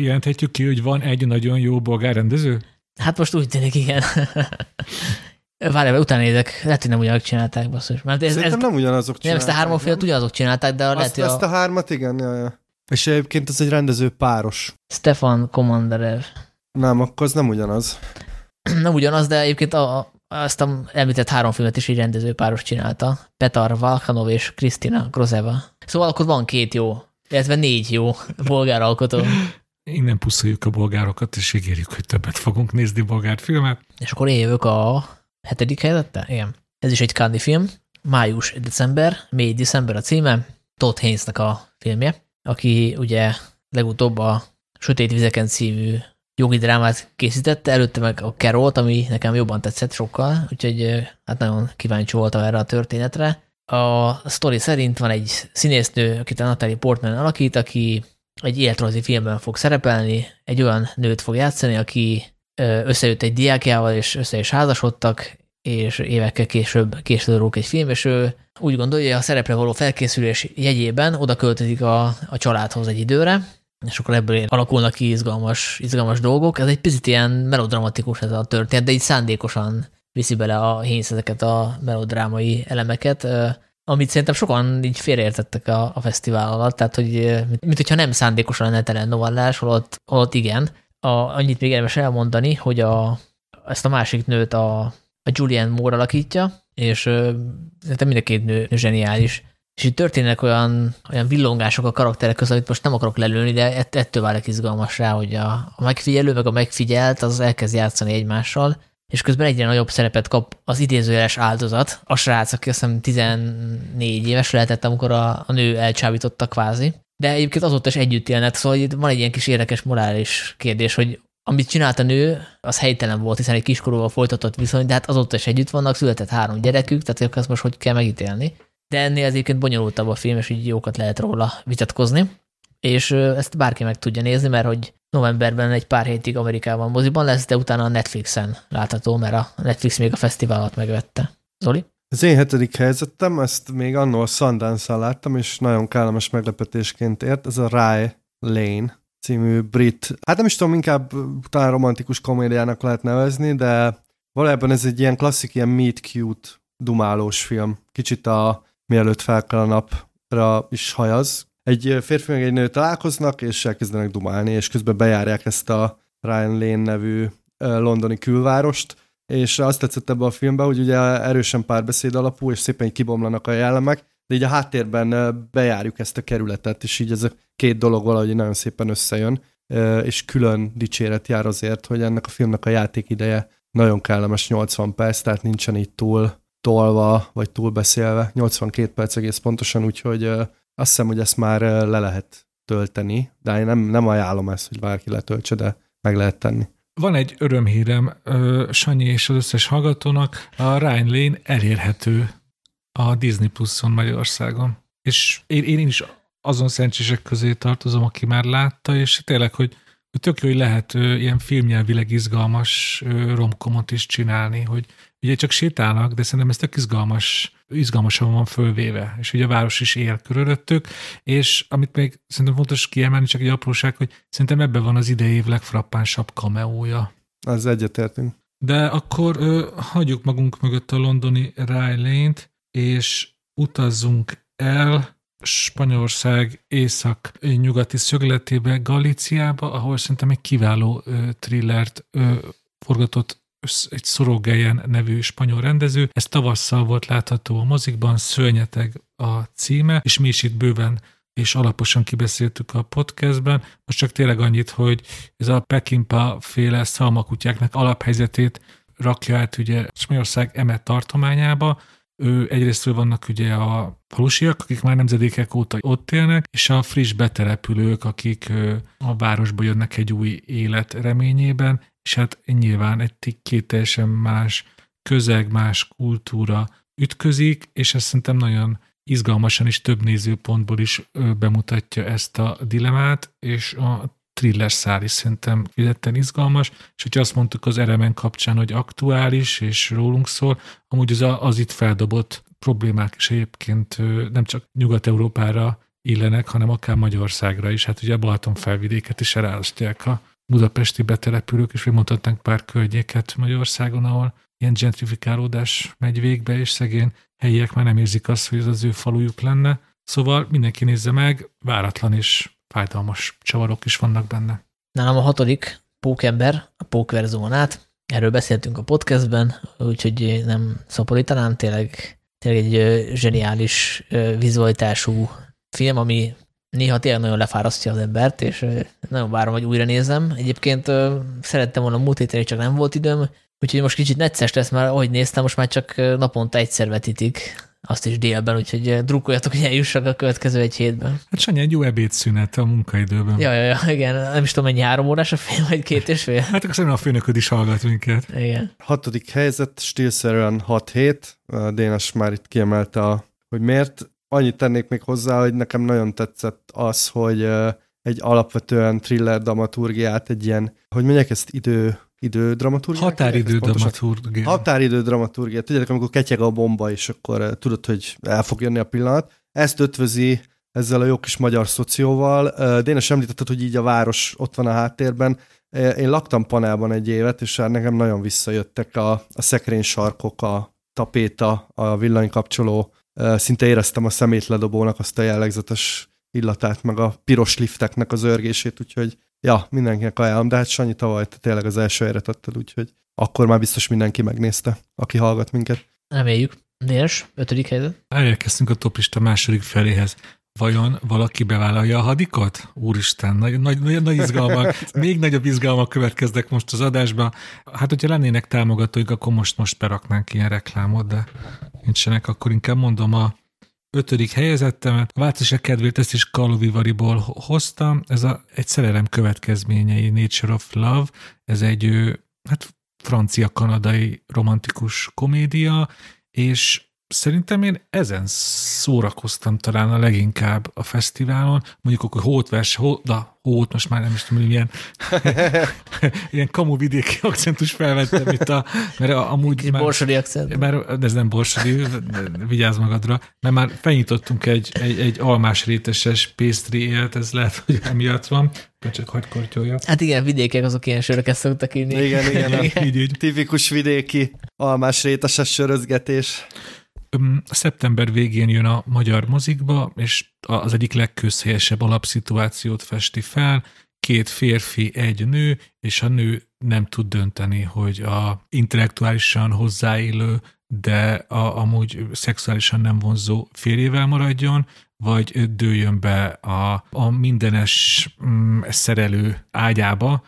jelenthetjük ki, hogy van egy nagyon jó bolgár rendező? Hát most úgy tűnik, igen. Várj, utána nézek, lehet, hogy nem ugyanazok csinálták, basszus. Mert ez, Szerintem ez, nem ugyanazok csinálták. Nem, ezt a három félt ugyanazok csinálták, de a azt, lehet, ezt a... a hármat, igen, ja, ja. És egyébként ez egy rendező páros. Stefan Komanderev. Nem, akkor az nem ugyanaz. nem ugyanaz, de egyébként a, azt a említett három filmet is egy rendező páros csinálta. Petar Valkanov és Kristina Grozeva. Szóval akkor van két jó illetve négy jó bolgár alkotó. Innen puszoljuk a bolgárokat, és ígérjük, hogy többet fogunk nézni bolgár filmet. És akkor én jövök a hetedik helyzette? Igen. Ez is egy Cannes film. Május-december, mély december a címe. Todd Haynesnek a filmje, aki ugye legutóbb a Sötét Vizeken című jogi drámát készítette, előtte meg a Carol, ami nekem jobban tetszett sokkal, úgyhogy hát nagyon kíváncsi voltam erre a történetre. A sztori szerint van egy színésznő, akit a Natalie Portman alakít, aki egy életrajzi filmben fog szerepelni, egy olyan nőt fog játszani, aki összejött egy diákjával, és össze is házasodtak, és évekkel később készül egy film, és ő úgy gondolja, hogy a szerepre való felkészülés jegyében oda költözik a, a családhoz egy időre, és akkor ebből alakulnak ki izgalmas, izgalmas dolgok. Ez egy picit ilyen melodramatikus ez a történet, de így szándékosan viszi bele a Haynes ezeket a melodrámai elemeket, amit szerintem sokan így félreértettek a, a fesztivál alatt, tehát hogy mint, mint hogyha nem szándékosan lenne telen novellás, holott, holott igen. A, annyit még érdemes elmondani, hogy a, ezt a másik nőt a, a Julian Moore alakítja, és szerintem mind a két nő, zseniális. És itt történnek olyan, olyan villongások a karakterek között, amit most nem akarok lelőni, de ett, ettől válik izgalmas rá, hogy a, a megfigyelő meg a megfigyelt az elkezd játszani egymással, és közben egyre nagyobb szerepet kap az idézőjeles áldozat, a srác, aki azt hiszem 14 éves lehetett, amikor a, a nő elcsábította kvázi. De egyébként azóta is együtt élnek, szóval itt van egy ilyen kis érdekes morális kérdés, hogy amit csinált a nő, az helytelen volt, hiszen egy kiskorúval folytatott viszony, de hát azóta is együtt vannak, született három gyerekük, tehát ezt most hogy kell megítélni. De ennél egyébként bonyolultabb a film, és így jókat lehet róla vitatkozni. És ezt bárki meg tudja nézni, mert hogy novemberben egy pár hétig Amerikában moziban lesz, de utána a Netflixen látható, mert a Netflix még a fesztiválat megvette. Zoli? Az én hetedik helyzetem, ezt még annól sundance láttam, és nagyon kellemes meglepetésként ért, ez a Rye Lane című brit, hát nem is tudom, inkább talán romantikus komédiának lehet nevezni, de valójában ez egy ilyen klasszik, ilyen meet cute dumálós film. Kicsit a mielőtt felkel a napra is hajaz. Egy férfi meg egy nő találkoznak, és elkezdenek dumálni, és közben bejárják ezt a Ryan Lane nevű londoni külvárost, és azt tetszett ebbe a filmbe, hogy ugye erősen párbeszéd alapú, és szépen kibomlanak a jellemek, de így a háttérben bejárjuk ezt a kerületet, és így ez a két dolog valahogy nagyon szépen összejön, és külön dicséret jár azért, hogy ennek a filmnek a játékideje nagyon kellemes 80 perc, tehát nincsen itt túl tolva, vagy túl beszélve. 82 perc egész pontosan, úgyhogy azt hiszem, hogy ezt már le lehet tölteni, de én nem, nem ajánlom ezt, hogy bárki letöltse, de meg lehet tenni. Van egy örömhírem Sanyi és az összes hallgatónak, a Ryan Lane elérhető a Disney Plus-on Magyarországon. És én, én is azon szerencsések közé tartozom, aki már látta, és tényleg, hogy, tök jó, hogy lehet ö, ilyen filmnyelvileg izgalmas ö, romkomot is csinálni, hogy ugye csak sétálnak, de szerintem ez tök izgalmas, izgalmasan van fölvéve, és ugye a város is él körülöttük, és amit még szerintem fontos kiemelni, csak egy apróság, hogy szerintem ebben van az idei év legfrappánsabb kameója. Az egyetértünk. De akkor ö, hagyjuk magunk mögött a londoni Rylane-t, és utazzunk el Spanyolország észak-nyugati szögletébe, Galíciába, ahol szerintem egy kiváló thrillert forgatott egy Szorogelyen nevű spanyol rendező. Ez tavasszal volt látható a mozikban, Szörnyeteg a címe, és mi is itt bőven és alaposan kibeszéltük a podcastben. Most csak tényleg annyit, hogy ez a Pekimpa féle szalmakutyáknak alaphelyzetét rakja át ugye Spanyolország emet tartományába, ő egyrésztről vannak ugye a falusiak, akik már nemzedékek óta ott élnek, és a friss betelepülők, akik a városba jönnek egy új élet reményében, és hát nyilván egy két teljesen más közeg, más kultúra ütközik, és ez szerintem nagyon izgalmasan is több nézőpontból is bemutatja ezt a dilemát, és a thriller szál is szerintem fizetten izgalmas, és hogyha azt mondtuk az Eremen kapcsán, hogy aktuális és rólunk szól, amúgy az, az itt feldobott problémák is egyébként nem csak Nyugat-Európára illenek, hanem akár Magyarországra is. Hát ugye a Balaton felvidéket is elálasztják a budapesti betelepülők, és mondhatnánk pár környéket Magyarországon, ahol ilyen gentrifikálódás megy végbe, és szegény helyiek már nem érzik azt, hogy ez az ő falujuk lenne. Szóval mindenki nézze meg, váratlan és fájdalmas csavarok is vannak benne. Nálam a hatodik pókember, a pókver zónát. Erről beszéltünk a podcastben, úgyhogy nem szaporítanám, tényleg, tényleg egy zseniális vizualitású film, ami néha tényleg nagyon lefárasztja az embert, és nagyon várom, hogy újra nézem. Egyébként szerettem volna múlt héten, csak nem volt időm, úgyhogy most kicsit necces lesz, mert ahogy néztem, most már csak naponta egyszer vetítik azt is délben, úgyhogy drukkoljatok, hogy eljussak a következő egy hétben. Hát Sanyi, egy jó ebédszünet a munkaidőben. Ja, ja, ja, igen, nem is tudom, mennyi három órás a film, vagy két és fél. Hát akkor szerintem a főnököd is hallgat minket. Igen. Hatodik helyzet, stílszerűen 6-7. Dénes már itt kiemelte, a, hogy miért. Annyit tennék még hozzá, hogy nekem nagyon tetszett az, hogy egy alapvetően thriller dramaturgiát, egy ilyen, hogy mondják ezt idő, idő dramaturgia? Határidő dramaturgia. Határidő dramaturgia. Tudjátok, amikor ketyeg a bomba, és akkor uh, tudod, hogy el fog jönni a pillanat. Ezt ötvözi ezzel a jó kis magyar szocióval. Uh, Dénes említetted, hogy így a város ott van a háttérben. Uh, én laktam panelban egy évet, és hát nekem nagyon visszajöttek a, a szekrény sarkok, a tapéta, a villanykapcsoló. Szinte éreztem a szemétledobónak azt a jellegzetes illatát, meg a piros lifteknek az örgését, úgyhogy ja, mindenkinek ajánlom, de hát Sanyi tavaly tényleg az első helyre tetted, úgyhogy akkor már biztos mindenki megnézte, aki hallgat minket. Reméljük. Dénes, ötödik helyzet. Elérkeztünk a toplista második feléhez. Vajon valaki bevállalja a hadikot? Úristen, nagy, nagy, nagy, nagy izgalmak, még nagyobb izgalmak következnek most az adásban. Hát, hogyha lennének támogatóik, akkor most, most beraknánk ilyen reklámot, de nincsenek, akkor inkább mondom a ötödik helyezettemet. A változás kedvéért ezt is Kalovivariból hoztam. Ez a, egy szerelem következményei, Nature of Love. Ez egy hát francia-kanadai romantikus komédia, és Szerintem én ezen szórakoztam talán a leginkább a fesztiválon. Mondjuk akkor hótvers, hó, na, hót, most már nem is tudom, milyen, ilyen kamuvidéki akcentus felvettem itt a, mert amúgy Kis már, borsodi akcent. Mert, ez nem borsodi, vigyázz magadra, mert már felnyitottunk egy, egy, egy almás réteses pésztri élt, ez lehet, hogy emiatt van, csak hagyd kortyolja. Hát igen, vidékek azok ilyen söröket szoktak írni. Igen, igen, igen. így, így. tipikus vidéki almás réteses sörözgetés szeptember végén jön a magyar mozikba, és az egyik legközhelyesebb alapszituációt festi fel, két férfi, egy nő, és a nő nem tud dönteni, hogy a intellektuálisan hozzáélő, de a, amúgy szexuálisan nem vonzó férjével maradjon, vagy dőljön be a, a mindenes mm, szerelő ágyába,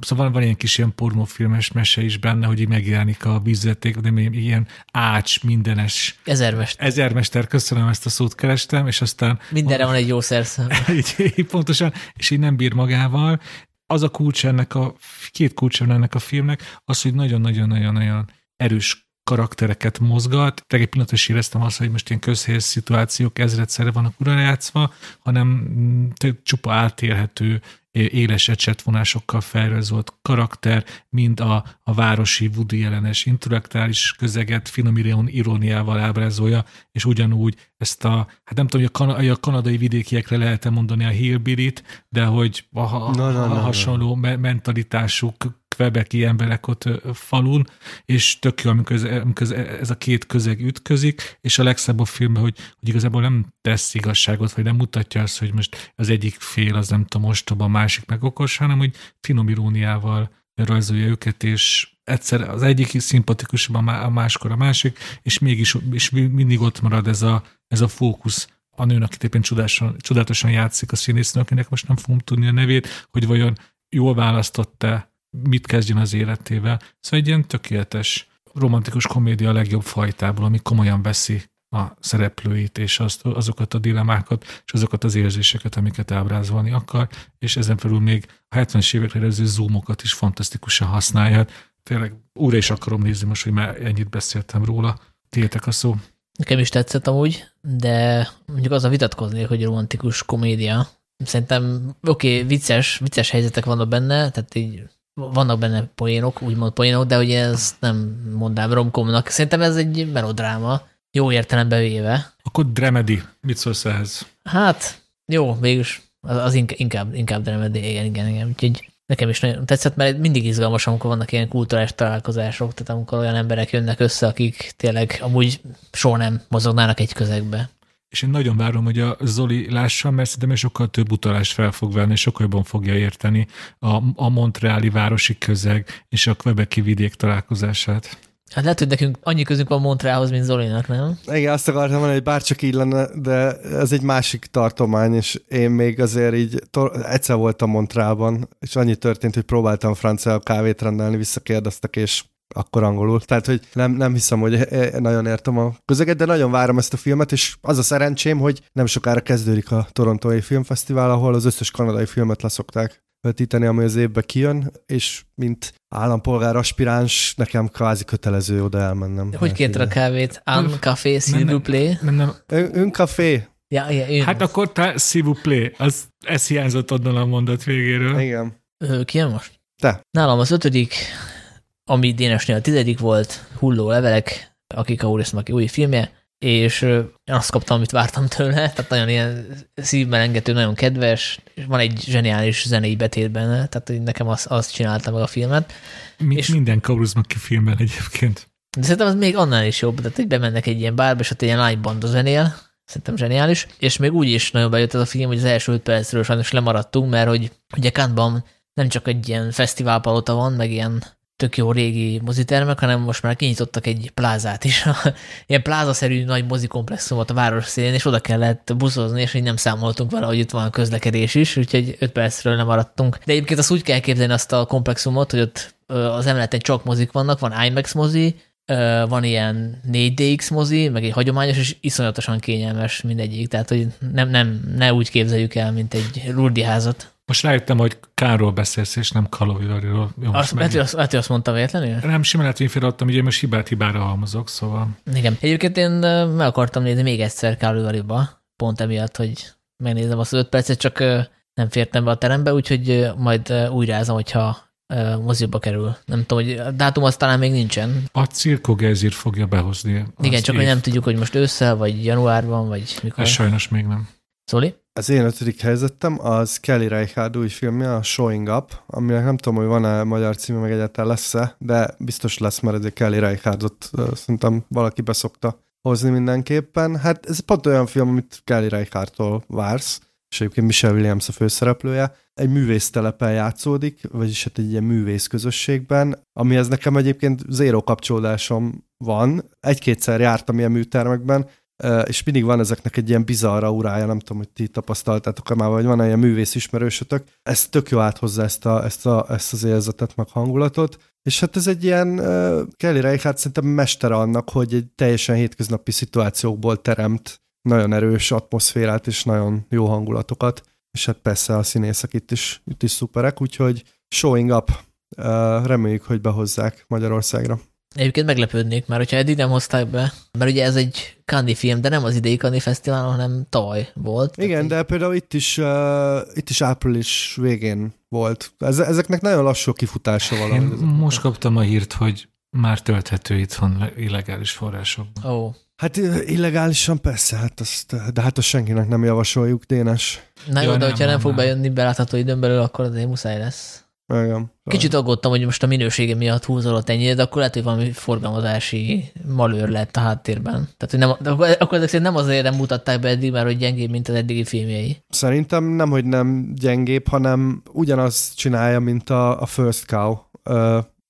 Szóval van ilyen kis ilyen pornófilmes mese is benne, hogy így megjelenik a vízveték, de ilyen ács, mindenes. Ezermester. Ezermester, köszönöm, ezt a szót kerestem, és aztán... Mindenre van egy jó szerszám. így, így, pontosan, és így nem bír magával. Az a kulcs ennek a, két kulcs ennek a filmnek, az, hogy nagyon-nagyon-nagyon-nagyon erős karaktereket mozgat. Te egy pillanat is éreztem azt, hogy most ilyen közhelyes szituációk ezredszerre vannak urajátszva, hanem csupa átélhető éles ecsetvonásokkal felrajzolt karakter, mind a, a városi Woody jelenes intellektuális közeget finom iróniával ábrázolja, és ugyanúgy ezt a, hát nem tudom, hogy a, kan- a kanadai vidékiekre lehet -e mondani a hillbillit, de hogy a, a, no, no, no, a hasonló no. mentalitásuk kvebeki emberek ott falun, és tök jó, amikor ez, amikor ez a két közeg ütközik, és a legszebb a filmben, hogy, hogy igazából nem tesz igazságot, vagy nem mutatja azt, hogy most az egyik fél az nem tudom, ostoba, a másik meg okos, hanem hogy finom iróniával rajzolja őket, és egyszer az egyik szimpatikusabb, a máskor a másik, és mégis és mindig ott marad ez a, ez a fókusz. A nőn, akit éppen csodálatosan, csodálatosan játszik a színésznő, akinek most nem fogom tudni a nevét, hogy vajon jól választott-e mit kezdjen az életével. Szóval egy ilyen tökéletes romantikus komédia a legjobb fajtából, ami komolyan veszi a szereplőit, és azt, azokat a dilemákat, és azokat az érzéseket, amiket ábrázolni akar, és ezen felül még a 70-es évekre előző zoomokat is fantasztikusan használja. Tényleg újra is akarom nézni most, hogy már ennyit beszéltem róla. Tiétek a szó. Nekem is tetszett amúgy, de mondjuk az a vitatkozni, hogy romantikus komédia. Szerintem oké, okay, vicces, vicces helyzetek vannak benne, tehát így vannak benne poénok, úgymond poénok, de ugye ez nem mondám romkomnak. Szerintem ez egy melodráma, jó értelembe véve. Akkor dramedy, mit szólsz ehhez? Hát, jó, végülis az, az inkább, inkább dramedy, igen, igen, igen. Úgyhogy nekem is nagyon tetszett, mert mindig izgalmas, amikor vannak ilyen kulturális találkozások, tehát amikor olyan emberek jönnek össze, akik tényleg amúgy soha nem mozognának egy közegbe és én nagyon várom, hogy a Zoli lássa, mert szerintem sokkal több utalást fel fog venni, és sokkal jobban fogja érteni a, a Montreali városi közeg és a Quebeci vidék találkozását. Hát lehet, hogy nekünk annyi közünk van Montrealhoz, mint Zolinak, nem? Igen, azt akartam mondani, hogy bárcsak így lenne, de ez egy másik tartomány, és én még azért így egyszer voltam Montrealban, és annyi történt, hogy próbáltam francia kávét rendelni, visszakérdeztek, és akkor angolul. Tehát, hogy nem, nem hiszem, hogy e- e- nagyon értem a közeget, de nagyon várom ezt a filmet, és az a szerencsém, hogy nem sokára kezdődik a Torontói Filmfesztivál, ahol az összes kanadai filmet leszokták vetíteni, ami az évbe kijön, és mint állampolgár aspiráns, nekem kvázi kötelező oda elmennem. Hogy kérted a kávét? Un café, s'il vous plaît? Nem, nem. Ön café? Ja, ja, én. Hát akkor te s'il vous plaît, az, ez hiányzott onnan a mondat végéről. Igen. Ö, ki jön most? Te. Nálam az ötödik, ami Dénesnél a tizedik volt, Hulló levelek, akik a Úriszmaki új filmje, és azt kaptam, amit vártam tőle, tehát nagyon ilyen szívmelengető, nagyon kedves, és van egy zseniális zenei betét benne, tehát nekem azt, azt csinálta meg a filmet. Mint És- minden Kauruzmaki filmben egyébként. De szerintem az még annál is jobb, tehát hogy bemennek egy ilyen bárba, és ott egy ilyen live banda zenél, szerintem zseniális, és még úgy is nagyon bejött ez a film, hogy az első öt percről sajnos lemaradtunk, mert hogy ugye Kantban nem csak egy ilyen fesztiválpalota van, meg ilyen tök jó régi mozitermek, hanem most már kinyitottak egy plázát is, ilyen plázaszerű nagy mozikomplexumot a város szélén, és oda kellett buszozni, és így nem számoltunk vele, hogy itt van közlekedés is, úgyhogy öt percről nem maradtunk. De egyébként azt úgy kell képzelni azt a komplexumot, hogy ott az emeleten csak mozik vannak, van IMAX mozi, van ilyen 4DX mozi, meg egy hagyományos, és iszonyatosan kényelmes mindegyik, tehát hogy nem, nem, ne úgy képzeljük el, mint egy lurdi házat. Most rájöttem, hogy Kárról beszélsz, és nem Kalovivariról. Azt, meg... azt, hogy azt mondtam véletlenül? Nem, simán lehet, hogy én félreadtam, ugye most hibát hibára halmozok, szóval Igen. Egyébként én meg akartam nézni még egyszer Calvary-ba, pont emiatt, hogy megnézem azt az öt percet, csak nem fértem be a terembe, úgyhogy majd újrázom, hogyha moziba kerül. Nem tudom, hogy a dátum az talán még nincsen. a Cirko Gezir fogja behozni. Igen, csak év. hogy nem tudjuk, hogy most ősszel, vagy januárban, vagy mikor. Ez sajnos még nem. Szóli? Az én ötödik helyzetem az Kelly Reichardt új filmje, a Showing Up, aminek nem tudom, hogy van-e magyar címe, meg egyáltalán lesz-e, de biztos lesz, mert ez egy Kelly Reichardt-ot ö, szerintem valaki beszokta hozni mindenképpen. Hát ez pont olyan film, amit Kelly Reichardt-tól vársz, és egyébként Michelle Williams a főszereplője. Egy művésztelepen játszódik, vagyis hát egy ilyen művész közösségben, amihez nekem egyébként zéró kapcsolódásom van. Egy-kétszer jártam ilyen műtermekben, és mindig van ezeknek egy ilyen bizarr aurája, nem tudom, hogy ti tapasztaltátok már, vagy van ilyen művész ismerősötök. Ez tök jó áthozza ezt, a, ezt, a, ezt az érzetet, meg hangulatot. És hát ez egy ilyen, uh, Kelly Reichardt szerintem mestere annak, hogy egy teljesen hétköznapi szituációkból teremt nagyon erős atmoszférát és nagyon jó hangulatokat. És hát persze a színészek itt is, itt is szuperek, úgyhogy showing up. Uh, reméljük, hogy behozzák Magyarországra. Egyébként meglepődnék, mert hogyha eddig nem hozták be, mert ugye ez egy Cannes film, de nem az idei Cannes Fesztiválon, hanem tavaly volt. Igen, de például itt is, uh, itt is április végén volt. Ez, ezeknek nagyon lassú kifutása Én valahogy. ezeknek. most kaptam a hírt, hogy már tölthető itthon le- illegális forrásokban. Ó, oh. Hát illegálisan persze, hát azt, de hát azt senkinek nem javasoljuk, Dénes. Na jó, Ja, de nem, hogyha nem, nem, fog nem. bejönni belátható időn belül, akkor azért muszáj lesz. Igen. Kicsit aggódtam, hogy most a minősége miatt húzolott ennyire, de akkor lehet, hogy valami forgalmazási malőr lett a háttérben. Tehát, hogy nem, de akkor, akkor ezek szerint nem azért nem mutatták be eddig, mert hogy gyengébb, mint az eddigi filmjei. Szerintem nem, hogy nem gyengébb, hanem ugyanazt csinálja, mint a, a First Cow.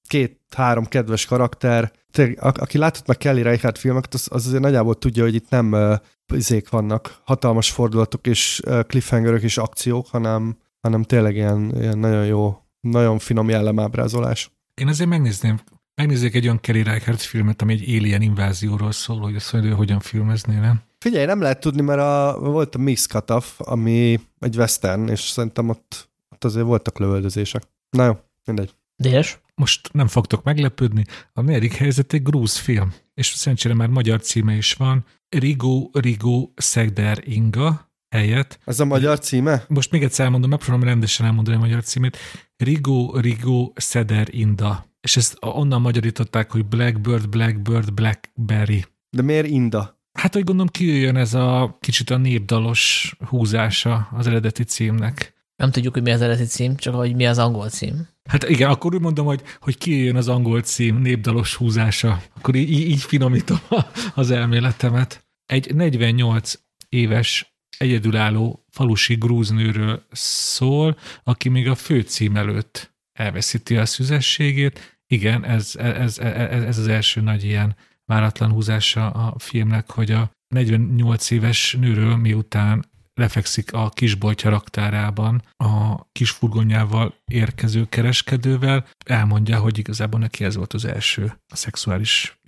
Két-három kedves karakter. Tényleg, aki látott meg Kelly Reichardt filmeket, az, az azért nagyjából tudja, hogy itt nem uh, izék vannak, hatalmas fordulatok és uh, cliffhangerök és akciók, hanem, hanem tényleg ilyen, ilyen nagyon jó, nagyon finom jellemábrázolás. Én azért megnézném, megnézzék egy olyan Kerry Reichardt filmet, ami egy alien invázióról szól, hogy azt mondja, hogy hogyan filmezné, nem? Figyelj, nem lehet tudni, mert a, volt a Mix Cutoff, ami egy western, és szerintem ott, ott azért voltak lövöldözések. Na jó, mindegy. Déles? Most nem fogtok meglepődni, a negyedik helyzet egy grúz film, és szerencsére már magyar címe is van, Rigo Rigo Szegder Inga helyett. Ez a magyar címe? Most még egyszer elmondom, megpróbálom rendesen elmondani a magyar címét. Rigo Rigo Szeder Inda. És ezt onnan magyarították, hogy Blackbird, Blackbird, Blackberry. De miért Inda? Hát, hogy gondolom, kijöjjön ez a kicsit a népdalos húzása az eredeti címnek. Nem tudjuk, hogy mi az eredeti cím, csak hogy mi az angol cím. Hát igen, akkor úgy mondom, hogy, hogy kijöjjön az angol cím, népdalos húzása. Akkor így, így finomítom a- az elméletemet. Egy 48 éves egyedülálló falusi grúznőről szól, aki még a főcím előtt elveszíti a szüzességét. Igen, ez, ez, ez, ez az első nagy ilyen váratlan húzása a filmnek, hogy a 48 éves nőről miután lefekszik a kisboltja raktárában a kis furgonjával érkező kereskedővel, elmondja, hogy igazából neki ez volt az első a szexuális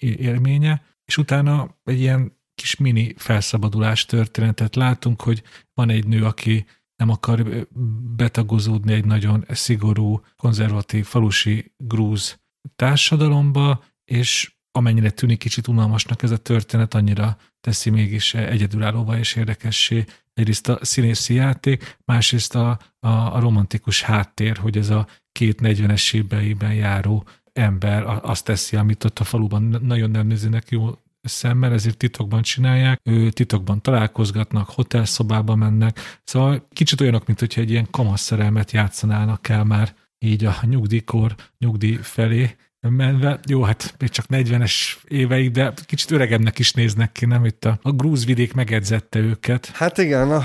élménye, és utána egy ilyen kis mini felszabadulás történetet látunk, hogy van egy nő, aki nem akar betagozódni egy nagyon szigorú, konzervatív, falusi grúz társadalomba, és amennyire tűnik kicsit unalmasnak ez a történet, annyira teszi mégis egyedülállóvá és érdekessé egyrészt a színészi játék, másrészt a, a, a romantikus háttér, hogy ez a két 40-es éveiben járó ember azt teszi, amit ott a faluban nagyon nem néznek jó szemmel, ezért titokban csinálják, ő titokban találkozgatnak, hotelszobába mennek, szóval kicsit olyanok, mint hogyha egy ilyen kamasz szerelmet játszanának el már így a nyugdíjkor, nyugdíj felé, menve. Jó, hát még csak 40-es éveig, de kicsit öregebbnek is néznek ki, nem? Itt a, a grúzvidék megedzette őket. Hát igen, a,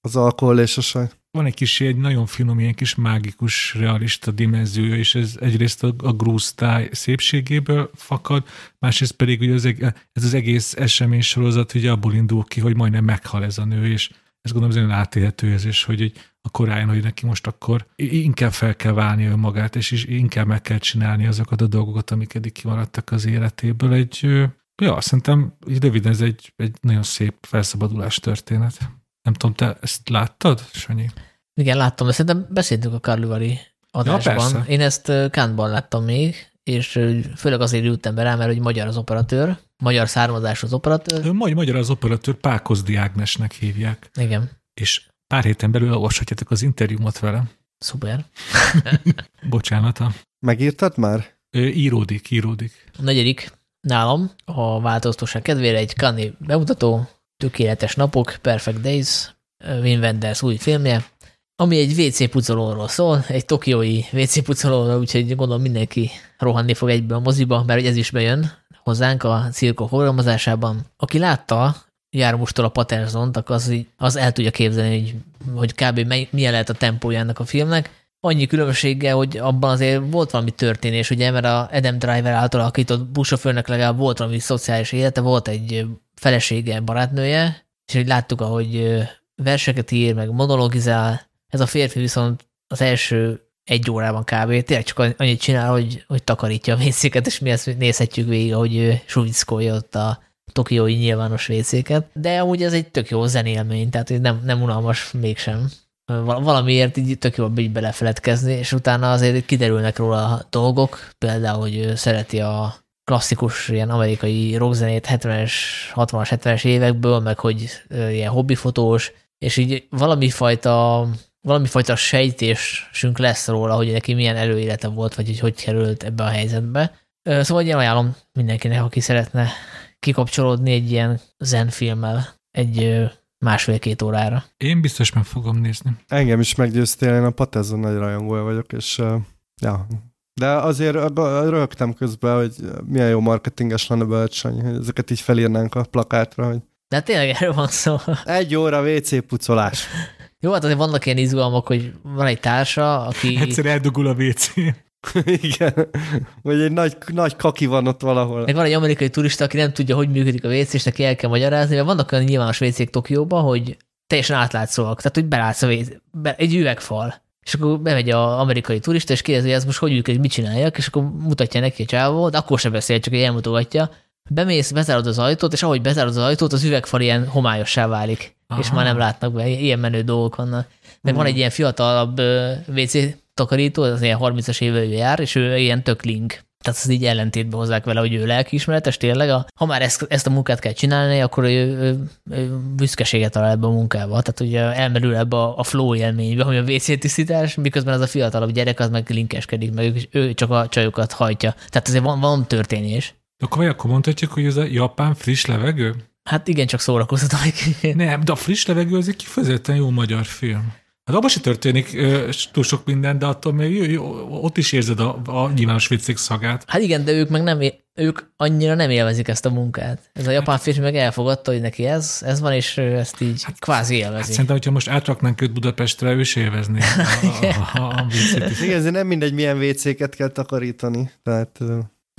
az alkohol és a saj. Van egy kis, egy nagyon finom, ilyen kis mágikus, realista dimenziója, és ez egyrészt a, a grúz táj szépségéből fakad, másrészt pedig ugye az, ez az egész esemény sorozat ugye abból indul ki, hogy majdnem meghal ez a nő, és ez gondolom az olyan átélhető érzés, hogy a koráján, hogy neki most akkor inkább fel kell válni önmagát, és is inkább meg kell csinálni azokat a dolgokat, amik eddig kimaradtak az életéből. Egy, ja, szerintem így röviden ez egy, egy nagyon szép felszabadulás történet. Nem tudom, te ezt láttad, Sanyi? Igen, láttam, de szerintem beszéltünk a Karluvari adásban. Ja, Én ezt Kántban láttam még, és főleg azért ültem be rá, mert hogy magyar az operatőr, magyar származású az operatőr. Magyar, magyar az operatőr, Pákozdi Ágnesnek hívják. Igen. És pár héten belül olvashatjátok az interjúmat vele. Szuper. Bocsánata. Megírtad már? Ö, íródik, íródik. A negyedik nálam a változtóság kedvére egy Kani bemutató, Tökéletes napok, Perfect Days, Wim Wenders új filmje, ami egy WC pucolóról szól, egy tokiói WC pucolóról, úgyhogy gondolom mindenki rohanni fog egyből a moziba, mert ez is bejön hozzánk a cirkó programozásában. Aki látta Jármustól a Patersont, az, az el tudja képzelni, hogy, hogy kb. Milyen lehet a tempója ennek a filmnek. Annyi különbsége, hogy abban azért volt valami történés, ugye, mert a Adam Driver által alakított buszsofőrnek legalább volt valami szociális élete, volt egy felesége, barátnője, és hogy láttuk, ahogy verseket ír, meg monologizál, ez a férfi viszont az első egy órában kb. Tényleg csak annyit csinál, hogy, hogy takarítja a vécéket, és mi ezt nézhetjük végig, ahogy suvickolja ott a tokiói nyilvános vécéket. De amúgy ez egy tök jó zenélmény, tehát nem, nem unalmas mégsem. Valamiért így tök jó így belefeledkezni, és utána azért kiderülnek róla dolgok, például, hogy szereti a klasszikus ilyen amerikai rockzenét 70-es, 60-as, 70-es évekből, meg hogy ilyen hobbifotós, és így valami fajta valami fajta sejtésünk lesz róla, hogy neki milyen előélete volt, vagy hogy hogy került ebbe a helyzetbe. Szóval én ajánlom mindenkinek, aki szeretne kikapcsolódni egy ilyen zenfilmmel egy másfél-két órára. Én biztos meg fogom nézni. Engem is meggyőztél, én a Patezon nagy rajongója vagyok, és ja, de azért rögtem közben, hogy milyen jó marketinges lenne Bölcsany, hogy ezeket így felírnánk a plakátra, hogy de tényleg erről van szó. Egy óra WC pucolás. Jó, hát azért vannak ilyen izgalmak, hogy van egy társa, aki... Egyszer eldugul a WC. Igen. Vagy egy nagy, nagy kaki van ott valahol. Meg van egy amerikai turista, aki nem tudja, hogy működik a WC, és neki el kell magyarázni, mert vannak olyan nyilvános WC-k Tokióban, hogy teljesen átlátszóak, tehát hogy belátsz a WC, be, egy üvegfal. És akkor bemegy az amerikai turista, és kérdezi, hogy ez most hogy működik, mit csináljak, és akkor mutatja neki a csávó, de akkor sem beszél, csak egy elmutogatja. Bemész, bezárod az ajtót, és ahogy bezárod az ajtót, az üvegfal ilyen homályossá válik, Aha. és már nem látnak be. Ilyen menő dolgok vannak. Meg hmm. van egy ilyen fiatalabb WC takarító, az ilyen 30-as éve jár, és ő ilyen tök link. Tehát az így ellentétbe hozzák vele, hogy ő lelkiismeretes tényleg. A, ha már ezt, ezt a munkát kell csinálni, akkor ő, ő, ő büszkeséget talál ebbe a munkába. Tehát ugye elmerül ebbe a, a flow élménybe, hogy a WC tisztítás, miközben az a fiatalabb gyerek az meg linkeskedik, meg ő, csak a csajokat hajtja. Tehát azért van, van történés. Akkor vagy akkor mondhatjuk, hogy ez a japán friss levegő? Hát igen, csak szórakoztatom. Nem, de a friss levegő az egy kifejezetten jó magyar film. Hát abban se történik túl sok minden, de attól még jó, jó, ott is érzed a, a nyilvános viccék szagát. Hát igen, de ők meg nem, ők annyira nem élvezik ezt a munkát. Ez a japán férfi meg elfogadta, hogy neki ez, ez van, és ezt így hát, kvázi élvezi. Hát szerintem, hogyha most átraknánk őt Budapestre, ő is élvezni a, a, a, a Igen, ez nem mindegy, milyen WC-ket kell takarítani. Tehát,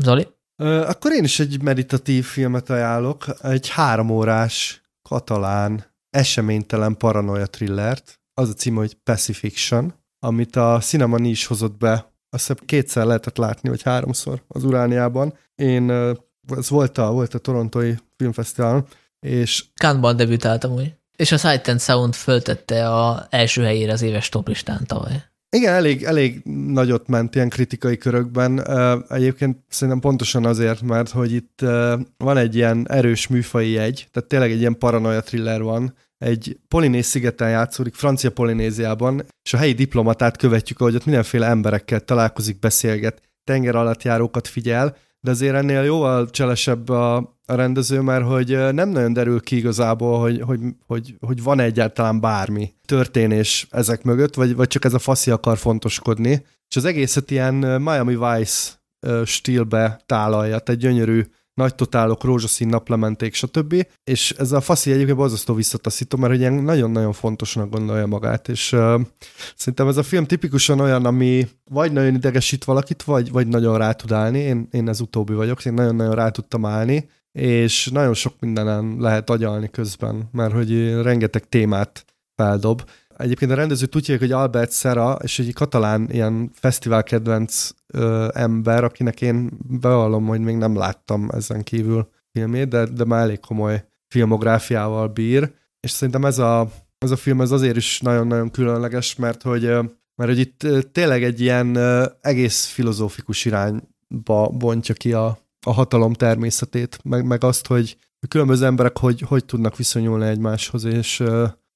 Zoli? Akkor én is egy meditatív filmet ajánlok, egy három órás katalán eseménytelen paranoia thrillert, az a cím, hogy Pacifiction, amit a Cinema is hozott be, azt hiszem kétszer lehetett látni, vagy háromszor az Urániában. Én, ez volt a, volt a Torontói Filmfesztiválon, és... Cannes-ban debütáltam úgy. És a Sight and Sound föltette a első helyére az éves toplistán tavaly. Igen, elég, elég nagyot ment ilyen kritikai körökben. Egyébként szerintem pontosan azért, mert hogy itt van egy ilyen erős műfai jegy, tehát tényleg egy ilyen paranoia thriller van, egy Polinéz szigeten játszódik, Francia Polinéziában, és a helyi diplomatát követjük, ahogy ott mindenféle emberekkel találkozik, beszélget, tenger alatt járókat figyel, de azért ennél jóval cselesebb a, a rendező, mert hogy nem nagyon derül ki igazából, hogy, hogy, hogy, hogy van egyáltalán bármi történés ezek mögött, vagy, vagy csak ez a faszi akar fontoskodni. És az egészet ilyen Miami Vice stílbe tálalja, tehát gyönyörű nagy totálok, rózsaszín naplementék, stb. És ez a faszi egyébként borzasztó visszataszító, mert ilyen nagyon-nagyon fontosnak gondolja magát, és uh, szerintem ez a film tipikusan olyan, ami vagy nagyon idegesít valakit, vagy, vagy nagyon rá tud állni. Én, én ez utóbbi vagyok, én nagyon-nagyon rá tudtam állni, és nagyon sok mindenen lehet agyalni közben, mert hogy rengeteg témát feldob. Egyébként a rendező tudják, hogy Albert Serra, és egy katalán ilyen fesztivál kedvenc ö, ember, akinek én bevallom, hogy még nem láttam ezen kívül filmét, de, de már elég komoly filmográfiával bír, és szerintem ez a, ez a film ez azért is nagyon-nagyon különleges, mert hogy, mert hogy itt tényleg egy ilyen egész filozófikus irányba bontja ki a, a hatalom természetét, meg, meg azt, hogy különböző emberek hogy, hogy tudnak viszonyulni egymáshoz, és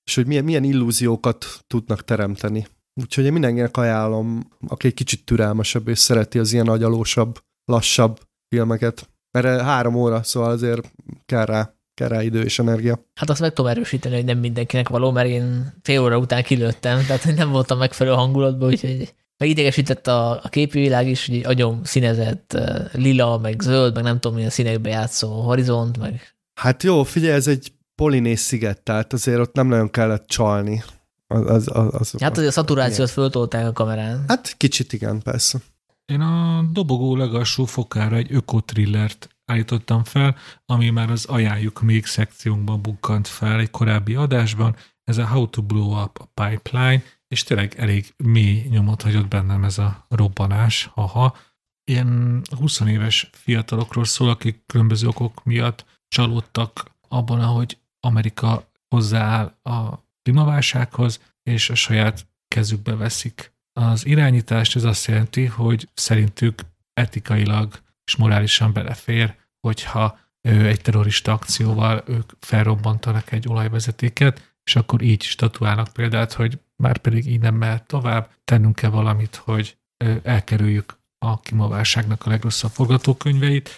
és hogy milyen, milyen illúziókat tudnak teremteni. Úgyhogy én mindenkinek ajánlom, aki egy kicsit türelmesebb és szereti az ilyen agyalósabb, lassabb filmeket. Mert három óra, szóval azért kell rá, kell rá idő és energia. Hát azt meg tudom erősíteni, hogy nem mindenkinek való, mert én fél óra után kilőttem, tehát nem voltam megfelelő hangulatban, úgyhogy meg idegesített a, a képi világ is, hogy agyom színezett lila, meg zöld, meg nem tudom milyen színekbe játszó horizont, meg... Hát jó, figyelj, ez egy Polinész sziget, tehát azért ott nem nagyon kellett csalni. Az, az, az, az hát azért a szaturációt föltolták a kamerán. Hát kicsit igen, persze. Én a dobogó legalsó fokára egy ökotrillert állítottam fel, ami már az ajánljuk még szekciónkban bukkant fel egy korábbi adásban. Ez a How to Blow Up a Pipeline, és tényleg elég mély nyomot hagyott bennem ez a robbanás, haha. Ilyen 20 éves fiatalokról szól, akik különböző okok miatt csalódtak abban, ahogy Amerika hozzááll a klímaválsághoz, és a saját kezükbe veszik az irányítást. Ez azt jelenti, hogy szerintük etikailag és morálisan belefér, hogyha egy terrorista akcióval ők felrobbantanak egy olajvezetéket, és akkor így statuálnak példát, hogy már pedig így nem mehet tovább, tennünk kell valamit, hogy elkerüljük a klímaválságnak a legrosszabb forgatókönyveit.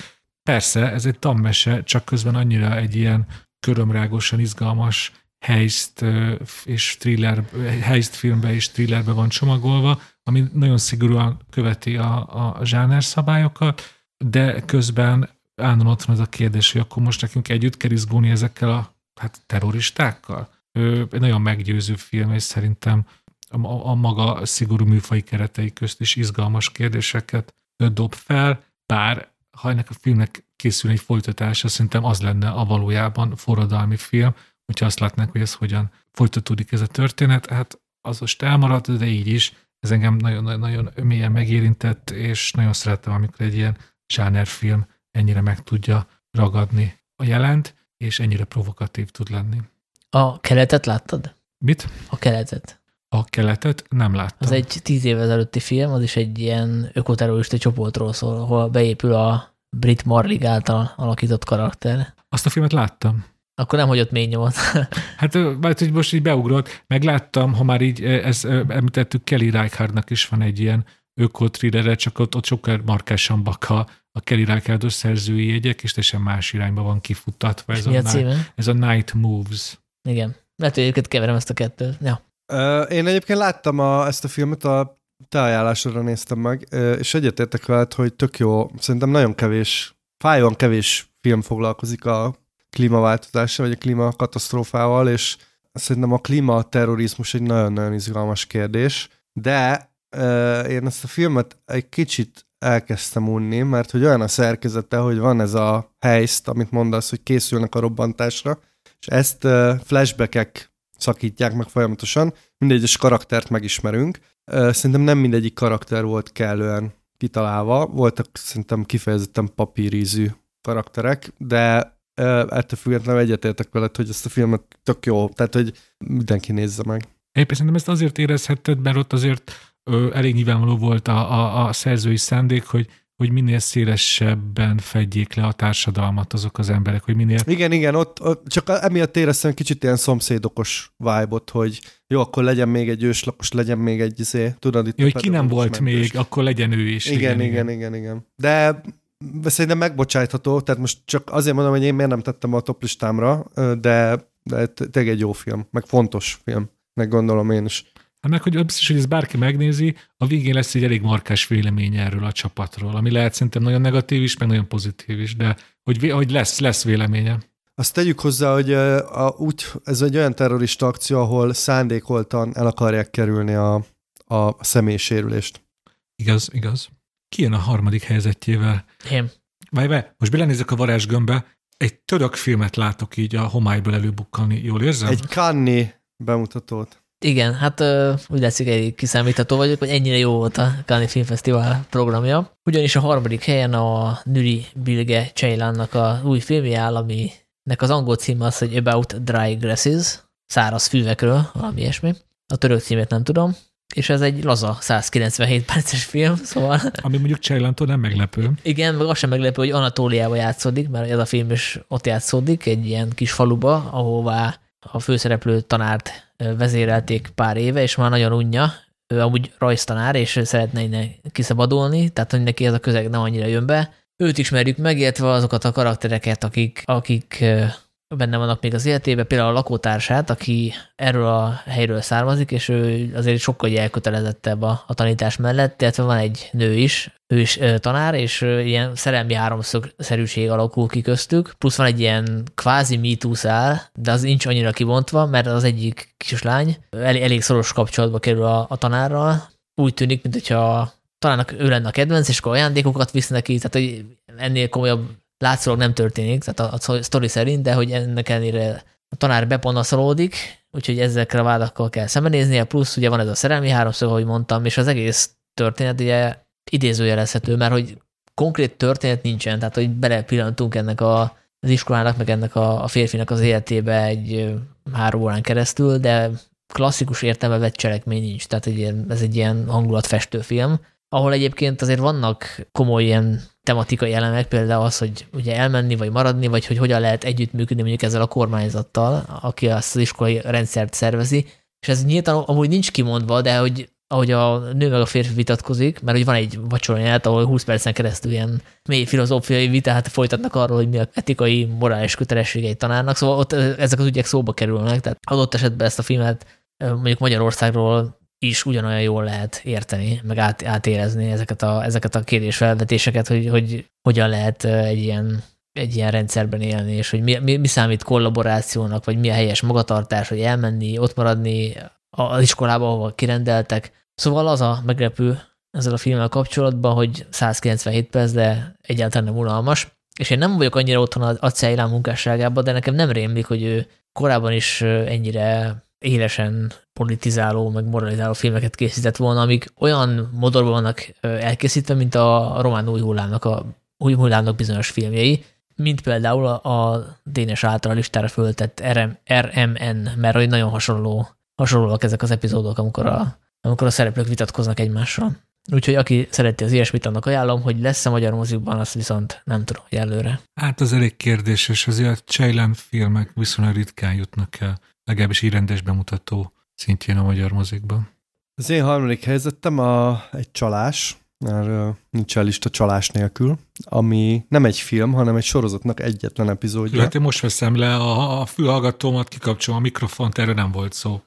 Persze, ez egy tammese, csak közben annyira egy ilyen körömrágosan izgalmas helyzt és thriller, helyzt filmbe és thrillerbe van csomagolva, ami nagyon szigorúan követi a, a zsáner szabályokat, de közben állandóan ott van az a kérdés, hogy akkor most nekünk együtt kell izgulni ezekkel a hát, terroristákkal. Ő egy nagyon meggyőző film, és szerintem a, a maga szigorú műfai keretei közt is izgalmas kérdéseket dob fel, bár ha ennek a filmnek készül egy folytatása, szerintem az lenne a valójában forradalmi film, hogyha azt látnánk, hogy ez hogyan folytatódik ez a történet. Hát az most elmaradt, de így is. Ez engem nagyon-nagyon mélyen megérintett, és nagyon szeretem, amikor egy ilyen film ennyire meg tudja ragadni a jelent, és ennyire provokatív tud lenni. A keletet láttad? Mit? A keletet. A keletet nem láttam. Az egy tíz évvel ezelőtti film, az is egy ilyen ökoterrorista csoportról szól, ahol beépül a Brit Marlig által alakított karakter. Azt a filmet láttam. Akkor nem hagyott mély nyomot. hát mert hogy most így beugrott, megláttam, ha már így ez, említettük, Kelly Reichardt-nak is van egy ilyen ökotrillere, csak ott, ott sokkal markásabbak a, a Kelly reichardt szerzői jegyek, és teljesen más irányba van kifuttatva. Ez, a, a night, ez a Night Moves. Igen. Lehet, hogy egyébként keverem ezt a kettőt. Ja. Én egyébként láttam a, ezt a filmet a te ajánlásodra néztem meg, és egyetértek veled, hogy tök jó, szerintem nagyon kevés, fájóan kevés film foglalkozik a klímaváltozással, vagy a klímakatasztrófával, és szerintem a klímaterrorizmus egy nagyon-nagyon izgalmas kérdés, de én ezt a filmet egy kicsit elkezdtem unni, mert hogy olyan a szerkezete, hogy van ez a helyzt, amit mondasz, hogy készülnek a robbantásra, és ezt flashbackek szakítják meg folyamatosan, mindegyes karaktert megismerünk. Szerintem nem mindegyik karakter volt kellően kitalálva, voltak szerintem kifejezetten papírízű karakterek, de ettől függetlenül egyetértek veled, hogy ezt a filmet tök jó, tehát hogy mindenki nézze meg. Én szerintem ezt azért érezhetted, mert ott azért ö, elég nyilvánvaló volt a, a, a szerzői szándék, hogy hogy minél szélesebben fedjék le a társadalmat azok az emberek, hogy minél... Igen, igen, ott, ott csak emiatt éreztem kicsit ilyen szomszédokos vibe hogy jó, akkor legyen még egy őslakos, legyen még egy izé, tudod itt... Jó, hogy ki nem volt még, akkor legyen ő is. Igen, igen, igen, igen, igen. igen. De szerintem megbocsájtható, tehát most csak azért mondom, hogy én miért nem tettem a top listámra, de, de tényleg egy jó film, meg fontos film, meg gondolom én is. Hát meg, hogy biztos, hogy ez bárki megnézi, a végén lesz egy elég markás vélemény erről a csapatról, ami lehet szerintem nagyon negatív is, meg nagyon pozitív is, de hogy, hogy lesz, lesz véleménye. Azt tegyük hozzá, hogy a, úgy, ez egy olyan terrorista akció, ahol szándékoltan el akarják kerülni a, a személysérülést. Igaz, igaz. Ki jön a harmadik helyzetjével? Én. Várj, várj, most belenézek a varázsgömbbe, egy török filmet látok így a homályból előbukkalni, jól érzem? Egy Kanni bemutatót. Igen, hát úgy látszik, egy kiszámítható vagyok, hogy ennyire jó volt a Cannes Filmfesztivál programja. Ugyanis a harmadik helyen a Nüri Bilge Ceylannak a új filmje áll, aminek az angol címe az, hogy About Dry Grasses, száraz füvekről, valami ilyesmi. A török címét nem tudom, és ez egy laza 197 perces film, szóval... Ami mondjuk Cseylantól nem meglepő. Igen, meg az sem meglepő, hogy Anatóliába játszódik, mert ez a film is ott játszódik, egy ilyen kis faluba, ahová a főszereplő tanárt vezérelték pár éve, és már nagyon unja, ő amúgy rajztanár, és szeretne innen kiszabadulni, tehát hogy neki ez a közeg nem annyira jön be. Őt ismerjük meg, illetve azokat a karaktereket, akik, akik benne vannak még az életében, például a lakótársát, aki erről a helyről származik, és ő azért sokkal elkötelezettebb a, a tanítás mellett, illetve van egy nő is, ő is ö, tanár, és ö, ilyen szerelmi háromszögszerűség alakul ki köztük, plusz van egy ilyen kvázi mitúszál, de az nincs annyira kibontva, mert az egyik kislány elég, elég szoros kapcsolatba kerül a, a tanárral, úgy tűnik, mint hogyha talán ő lenne a kedvenc, és akkor ajándékokat visz neki, tehát hogy ennél komolyabb látszólag nem történik, tehát a, a sztori szerint, de hogy ennek ellenére a tanár bepanaszolódik, úgyhogy ezekre a vádakkal kell szembenéznie, plusz ugye van ez a szerelmi háromszög, ahogy mondtam, és az egész történet ugye idézőjelezhető, mert hogy konkrét történet nincsen, tehát hogy belepillantunk ennek a, az iskolának, meg ennek a, a férfinak az életébe egy három órán keresztül, de klasszikus értelme vett cselekmény nincs, tehát egy ilyen, ez egy ilyen hangulatfestő film, ahol egyébként azért vannak komoly ilyen tematikai elemek, például az, hogy ugye elmenni, vagy maradni, vagy hogy hogyan lehet együttműködni mondjuk ezzel a kormányzattal, aki azt az iskolai rendszert szervezi, és ez nyíltan amúgy nincs kimondva, de hogy ahogy a nő meg a férfi vitatkozik, mert hogy van egy vacsoranyát, ahol 20 percen keresztül ilyen mély filozófiai vitát folytatnak arról, hogy mi a etikai, morális kötelességei tanárnak, szóval ott ezek az ügyek szóba kerülnek, tehát adott esetben ezt a filmet mondjuk Magyarországról is ugyanolyan jól lehet érteni, meg át, átérezni ezeket a, ezeket a kérdésfelvetéseket, hogy, hogy hogyan lehet egy ilyen, egy ilyen rendszerben élni, és hogy mi, mi, mi számít kollaborációnak, vagy mi a helyes magatartás, hogy elmenni, ott maradni az iskolába, ahol kirendeltek. Szóval az a meglepő ezzel a filmmel kapcsolatban, hogy 197 perc, de egyáltalán nem unalmas. És én nem vagyok annyira otthon a Ceilán munkásságában, de nekem nem rémlik, hogy ő korábban is ennyire élesen politizáló, meg moralizáló filmeket készített volna, amik olyan modorban vannak elkészítve, mint a román új hullámnak, a új hullámnak bizonyos filmjei, mint például a, Dénes által listára föltett RM, RMN, mert hogy nagyon hasonló, hasonlóak ezek az epizódok, amikor a, amikor a szereplők vitatkoznak egymással. Úgyhogy aki szereti az ilyesmit, annak ajánlom, hogy lesz-e magyar mozikban, azt viszont nem tudom, hogy előre. Hát az elég kérdéses, azért a Ceylan filmek viszonylag ritkán jutnak el legalábbis így rendes bemutató szintjén a magyar mozikban. Az én harmadik helyzetem a, egy csalás, mert nincs el lista csalás nélkül, ami nem egy film, hanem egy sorozatnak egyetlen epizódja. Lehet, én most veszem le a, a fülhallgatómat, kikapcsolom a mikrofont, erről nem volt szó.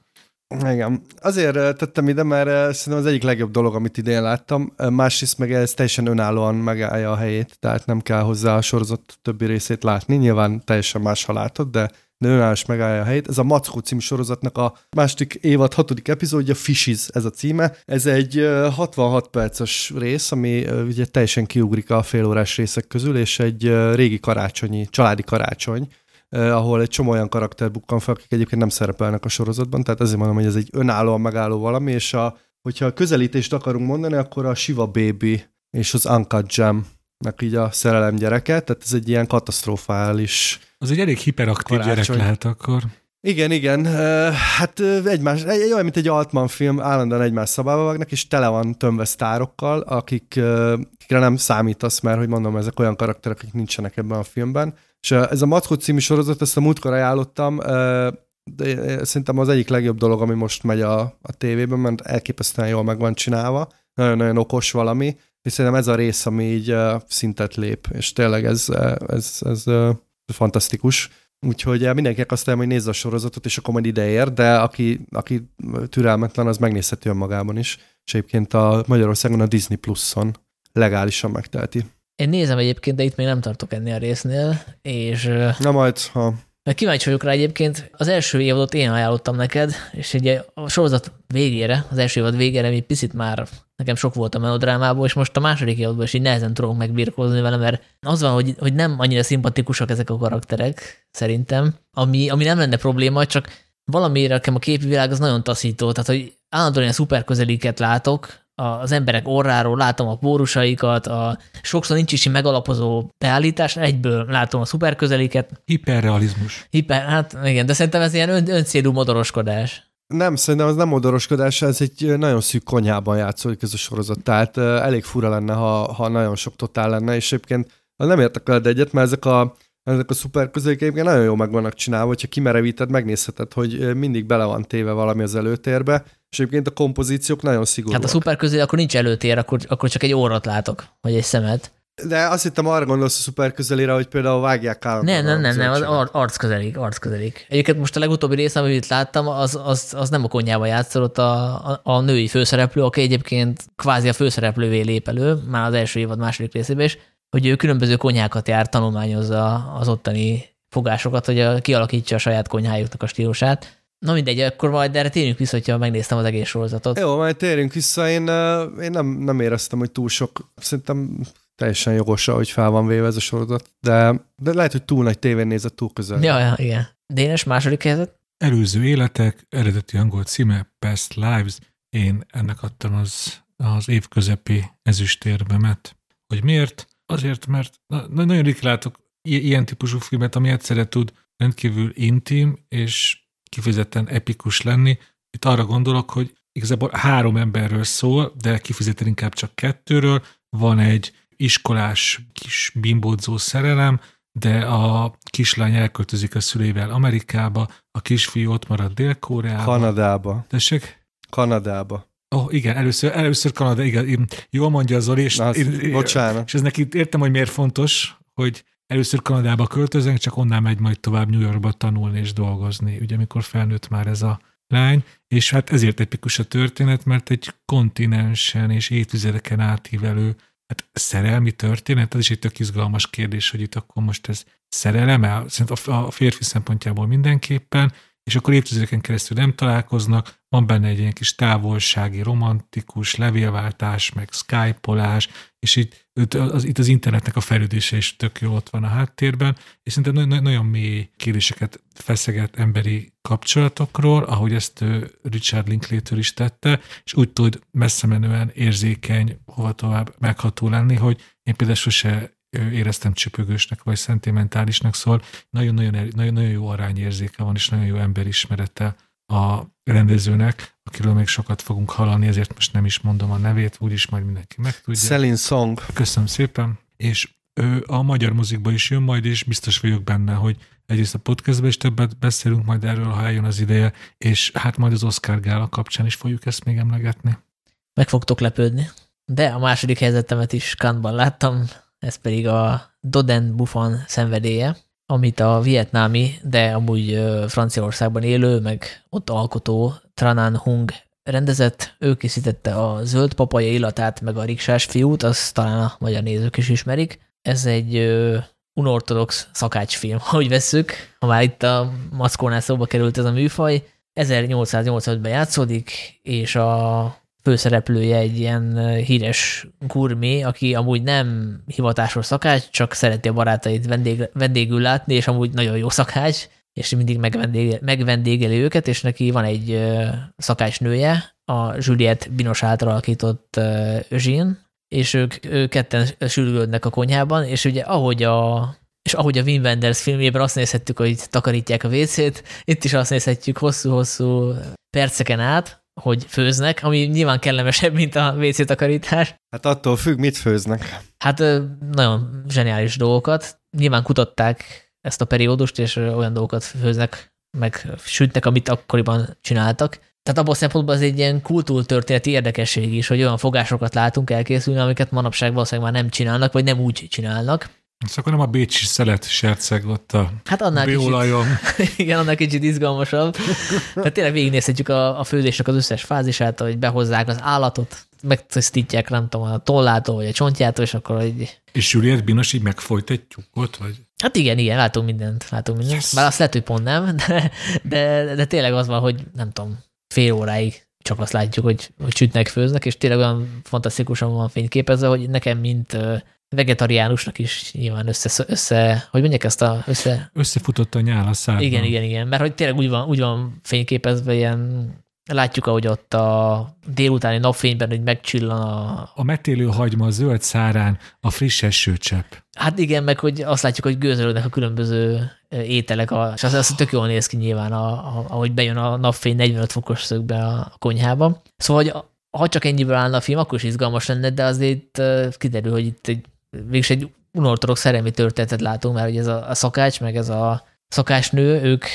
Igen. Azért tettem ide, mert szerintem az egyik legjobb dolog, amit idén láttam. Másrészt meg ez teljesen önállóan megállja a helyét, tehát nem kell hozzá a sorozat többi részét látni. Nyilván teljesen más, ha látod, de de önállás megállja a helyét. Ez a Mackó című sorozatnak a második évad hatodik epizódja, Fishes ez a címe. Ez egy 66 perces rész, ami ugye teljesen kiugrik a félórás részek közül, és egy régi karácsonyi, családi karácsony ahol egy csomó olyan karakter bukkan fel, akik egyébként nem szerepelnek a sorozatban, tehát ezért mondom, hogy ez egy önállóan megálló valami, és a, hogyha a közelítést akarunk mondani, akkor a Shiva Baby és az Uncut Jam meg így a szerelem gyereke, tehát ez egy ilyen katasztrofális Az egy elég hiperaktív Karácsony. gyerek lehet akkor. Igen, igen. Hát egymás, egy, olyan, mint egy Altman film, állandóan egymás szabába vágnak, és tele van tömve sztárokkal, akik, akikre nem számítasz, mert hogy mondom, ezek olyan karakterek, akik nincsenek ebben a filmben. És ez a Matkó című sorozat, ezt a múltkor ajánlottam, de szerintem az egyik legjobb dolog, ami most megy a, a tévében, mert elképesztően jól meg van csinálva, nagyon-nagyon okos valami, és szerintem ez a rész, ami így szintet lép, és tényleg ez, ez, ez, ez fantasztikus. Úgyhogy mindenkinek azt mondom, hogy nézze a sorozatot, és akkor majd ideér, de aki, aki türelmetlen, az megnézheti önmagában is. És egyébként a Magyarországon a Disney Plus-on legálisan megtelti. Én nézem egyébként, de itt még nem tartok ennél a résznél, és... Na majd, ha mert kíváncsi vagyok rá egyébként, az első évadot én ajánlottam neked, és ugye a sorozat végére, az első évad végére egy picit már nekem sok volt a melodrámából, és most a második évadban is így nehezen tudok megbirkózni vele, mert az van, hogy, hogy nem annyira szimpatikusak ezek a karakterek, szerintem, ami, ami nem lenne probléma, csak valamiért nekem a képi világ az nagyon taszító, tehát hogy állandóan ilyen szuper közeliket látok, az emberek orráról látom a pórusaikat, a, sokszor nincs is megalapozó beállítás, egyből látom a szuperközeliket. Hiperrealizmus. Hiper, hát igen, de szerintem ez ilyen ön, öncélú modoroskodás. Nem, szerintem az nem modoroskodás, ez egy nagyon szűk konyhában játszódik ez a sorozat, tehát elég fura lenne, ha, ha nagyon sok totál lenne, és egyébként nem értek veled egyet, mert ezek a ezek a szuper egyébként nagyon jól meg vannak csinálva, hogyha kimerevíted, megnézheted, hogy mindig bele van téve valami az előtérbe, és egyébként a kompozíciók nagyon szigorúak. Hát a szuper közé akkor nincs előtér, akkor, akkor csak egy órat látok, vagy egy szemet. De azt hittem arra gondolsz a szuper közelére, hogy például vágják állandóan. Nem, nem, nem, nem, az ar- arc közelik, arc közelik. Egyébként most a legutóbbi rész, amit láttam, az, az, az nem a konyhába játszott a, a, a, női főszereplő, aki egyébként kvázi a főszereplővé lép elő, már az első évad második részében is, hogy ő különböző konyhákat jár, tanulmányozza az ottani fogásokat, hogy kialakítsa a saját konyhájuknak a stílusát. Na mindegy, akkor majd erre térjünk vissza, hogyha megnéztem az egész sorozatot. Jó, majd térjünk vissza. Én, én nem, nem éreztem, hogy túl sok, szerintem teljesen jogos, hogy fel van véve ez a sorozat, de, de lehet, hogy túl nagy tévén nézett túl közel. Ja, ja, igen. Dénes második helyzet? Előző életek, eredeti angol címe Past Lives. Én ennek adtam az, az év közepi ezüstérbemet. Hogy miért? Azért, mert na, nagyon ritkán látok ilyen típusú filmet, ami egyszerre tud rendkívül intim és kifejezetten epikus lenni. Itt arra gondolok, hogy igazából három emberről szól, de kifejezetten inkább csak kettőről. Van egy iskolás kis bimbódzó szerelem, de a kislány elköltözik a szüleivel Amerikába, a kisfiú ott marad Dél-Koreába. Kanadába. Tessék? Kanadába. Oh, igen, először, először Kanada, igen, jól mondja Zoli, és, Na, én, bocsánat. és ez neki értem, hogy miért fontos, hogy először Kanadába költözünk, csak onnan megy majd tovább New Yorkba tanulni és dolgozni, ugye amikor felnőtt már ez a lány, és hát ezért epikus a történet, mert egy kontinensen és évtizedeken átívelő hát szerelmi történet, ez is egy tök izgalmas kérdés, hogy itt akkor most ez szerelem, szerintem a férfi szempontjából mindenképpen, és akkor évtizedeken keresztül nem találkoznak, van benne egy ilyen kis távolsági, romantikus levélváltás, meg skypolás, és itt, az, itt az internetnek a fejlődése is tök jó ott van a háttérben, és szerintem nagyon, nagyon mély kérdéseket feszeget emberi kapcsolatokról, ahogy ezt Richard Linklater is tette, és úgy tud messze menően érzékeny, hova tovább megható lenni, hogy én például sose éreztem csöpögősnek vagy szentimentálisnak, szól. nagyon-nagyon, nagyon jó arányérzéke van, és nagyon jó emberismerete a rendezőnek, akiről még sokat fogunk hallani, ezért most nem is mondom a nevét, úgyis majd mindenki megtudja. Celine Song. Köszönöm szépen, és ő a magyar muzikba is jön majd, és biztos vagyok benne, hogy egyrészt a podcastben is többet beszélünk majd erről, ha eljön az ideje, és hát majd az Oscar gála kapcsán is fogjuk ezt még emlegetni. Meg fogtok lepődni. De a második helyzetemet is Kantban láttam, ez pedig a Doden Buffon szenvedélye, amit a vietnámi, de amúgy Franciaországban élő, meg ott alkotó Tranan Hung rendezett, ő készítette a Zöld papaja illatát, meg a Riksás fiút, azt talán a magyar nézők is ismerik. Ez egy unortodox szakácsfilm, ahogy vesszük, ha már itt a Mackónál szóba került ez a műfaj. 1885-ben játszódik, és a főszereplője egy ilyen híres gurmé, aki amúgy nem hivatásos szakács, csak szereti a barátait vendég, vendégül látni, és amúgy nagyon jó szakács, és mindig megvendégeli, megvendégeli őket, és neki van egy szakácsnője, a Juliette Binos által alakított Jean, és ők, ők ketten sürgődnek a konyhában, és ugye ahogy a, és ahogy a Wim Wenders filmjében azt nézhettük, hogy takarítják a vécét, itt is azt nézhetjük hosszú-hosszú perceken át, hogy főznek, ami nyilván kellemesebb, mint a WC takarítás. Hát attól függ, mit főznek. Hát nagyon zseniális dolgokat. Nyilván kutatták ezt a periódust, és olyan dolgokat főznek, meg sütnek, amit akkoriban csináltak. Tehát abban a szempontból az egy ilyen kultúrtörténeti érdekesség is, hogy olyan fogásokat látunk elkészülni, amiket manapság valószínűleg már nem csinálnak, vagy nem úgy csinálnak. Szóval akkor nem a bécsi szelet serceg ott a hát annál biolajom. Kicsit, igen, annál kicsit izgalmasabb. Tehát tényleg végignézhetjük a, a főzésnek az összes fázisát, hogy behozzák az állatot, megtisztítják, nem tudom, a tollától, vagy a csontjától, és akkor egy... És Juliet Binos így megfolyt egy tyúkot, vagy? Hát igen, igen, látunk mindent, látunk mindent. Yes. Bár azt lehet, hogy pont nem, de, de, de tényleg az van, hogy nem tudom, fél óráig csak azt látjuk, hogy, hogy sütnek, főznek, és tényleg olyan fantasztikusan van fényképezve, hogy nekem, mint vegetariánusnak is nyilván össze, össze hogy mondják ezt a... Össze... Összefutott a nyál a szárban. Igen, igen, igen, mert hogy tényleg úgy van, úgy van fényképezve ilyen Látjuk, ahogy ott a délutáni napfényben, hogy megcsillan a... A metélő hagyma a zöld szárán a friss esőcsepp. Hát igen, meg hogy azt látjuk, hogy gőzölődnek a különböző ételek, a, és az, az tök jól néz ki nyilván, a, a, ahogy bejön a napfény 45 fokos szögbe a konyhába. Szóval, hogy ha csak ennyiből állna a film, akkor is izgalmas lenne, de azért kiderül, hogy itt egy, végülis egy unortodox szerelmi történetet látunk, mert hogy ez a, a szakács, meg ez a szakácsnő, ők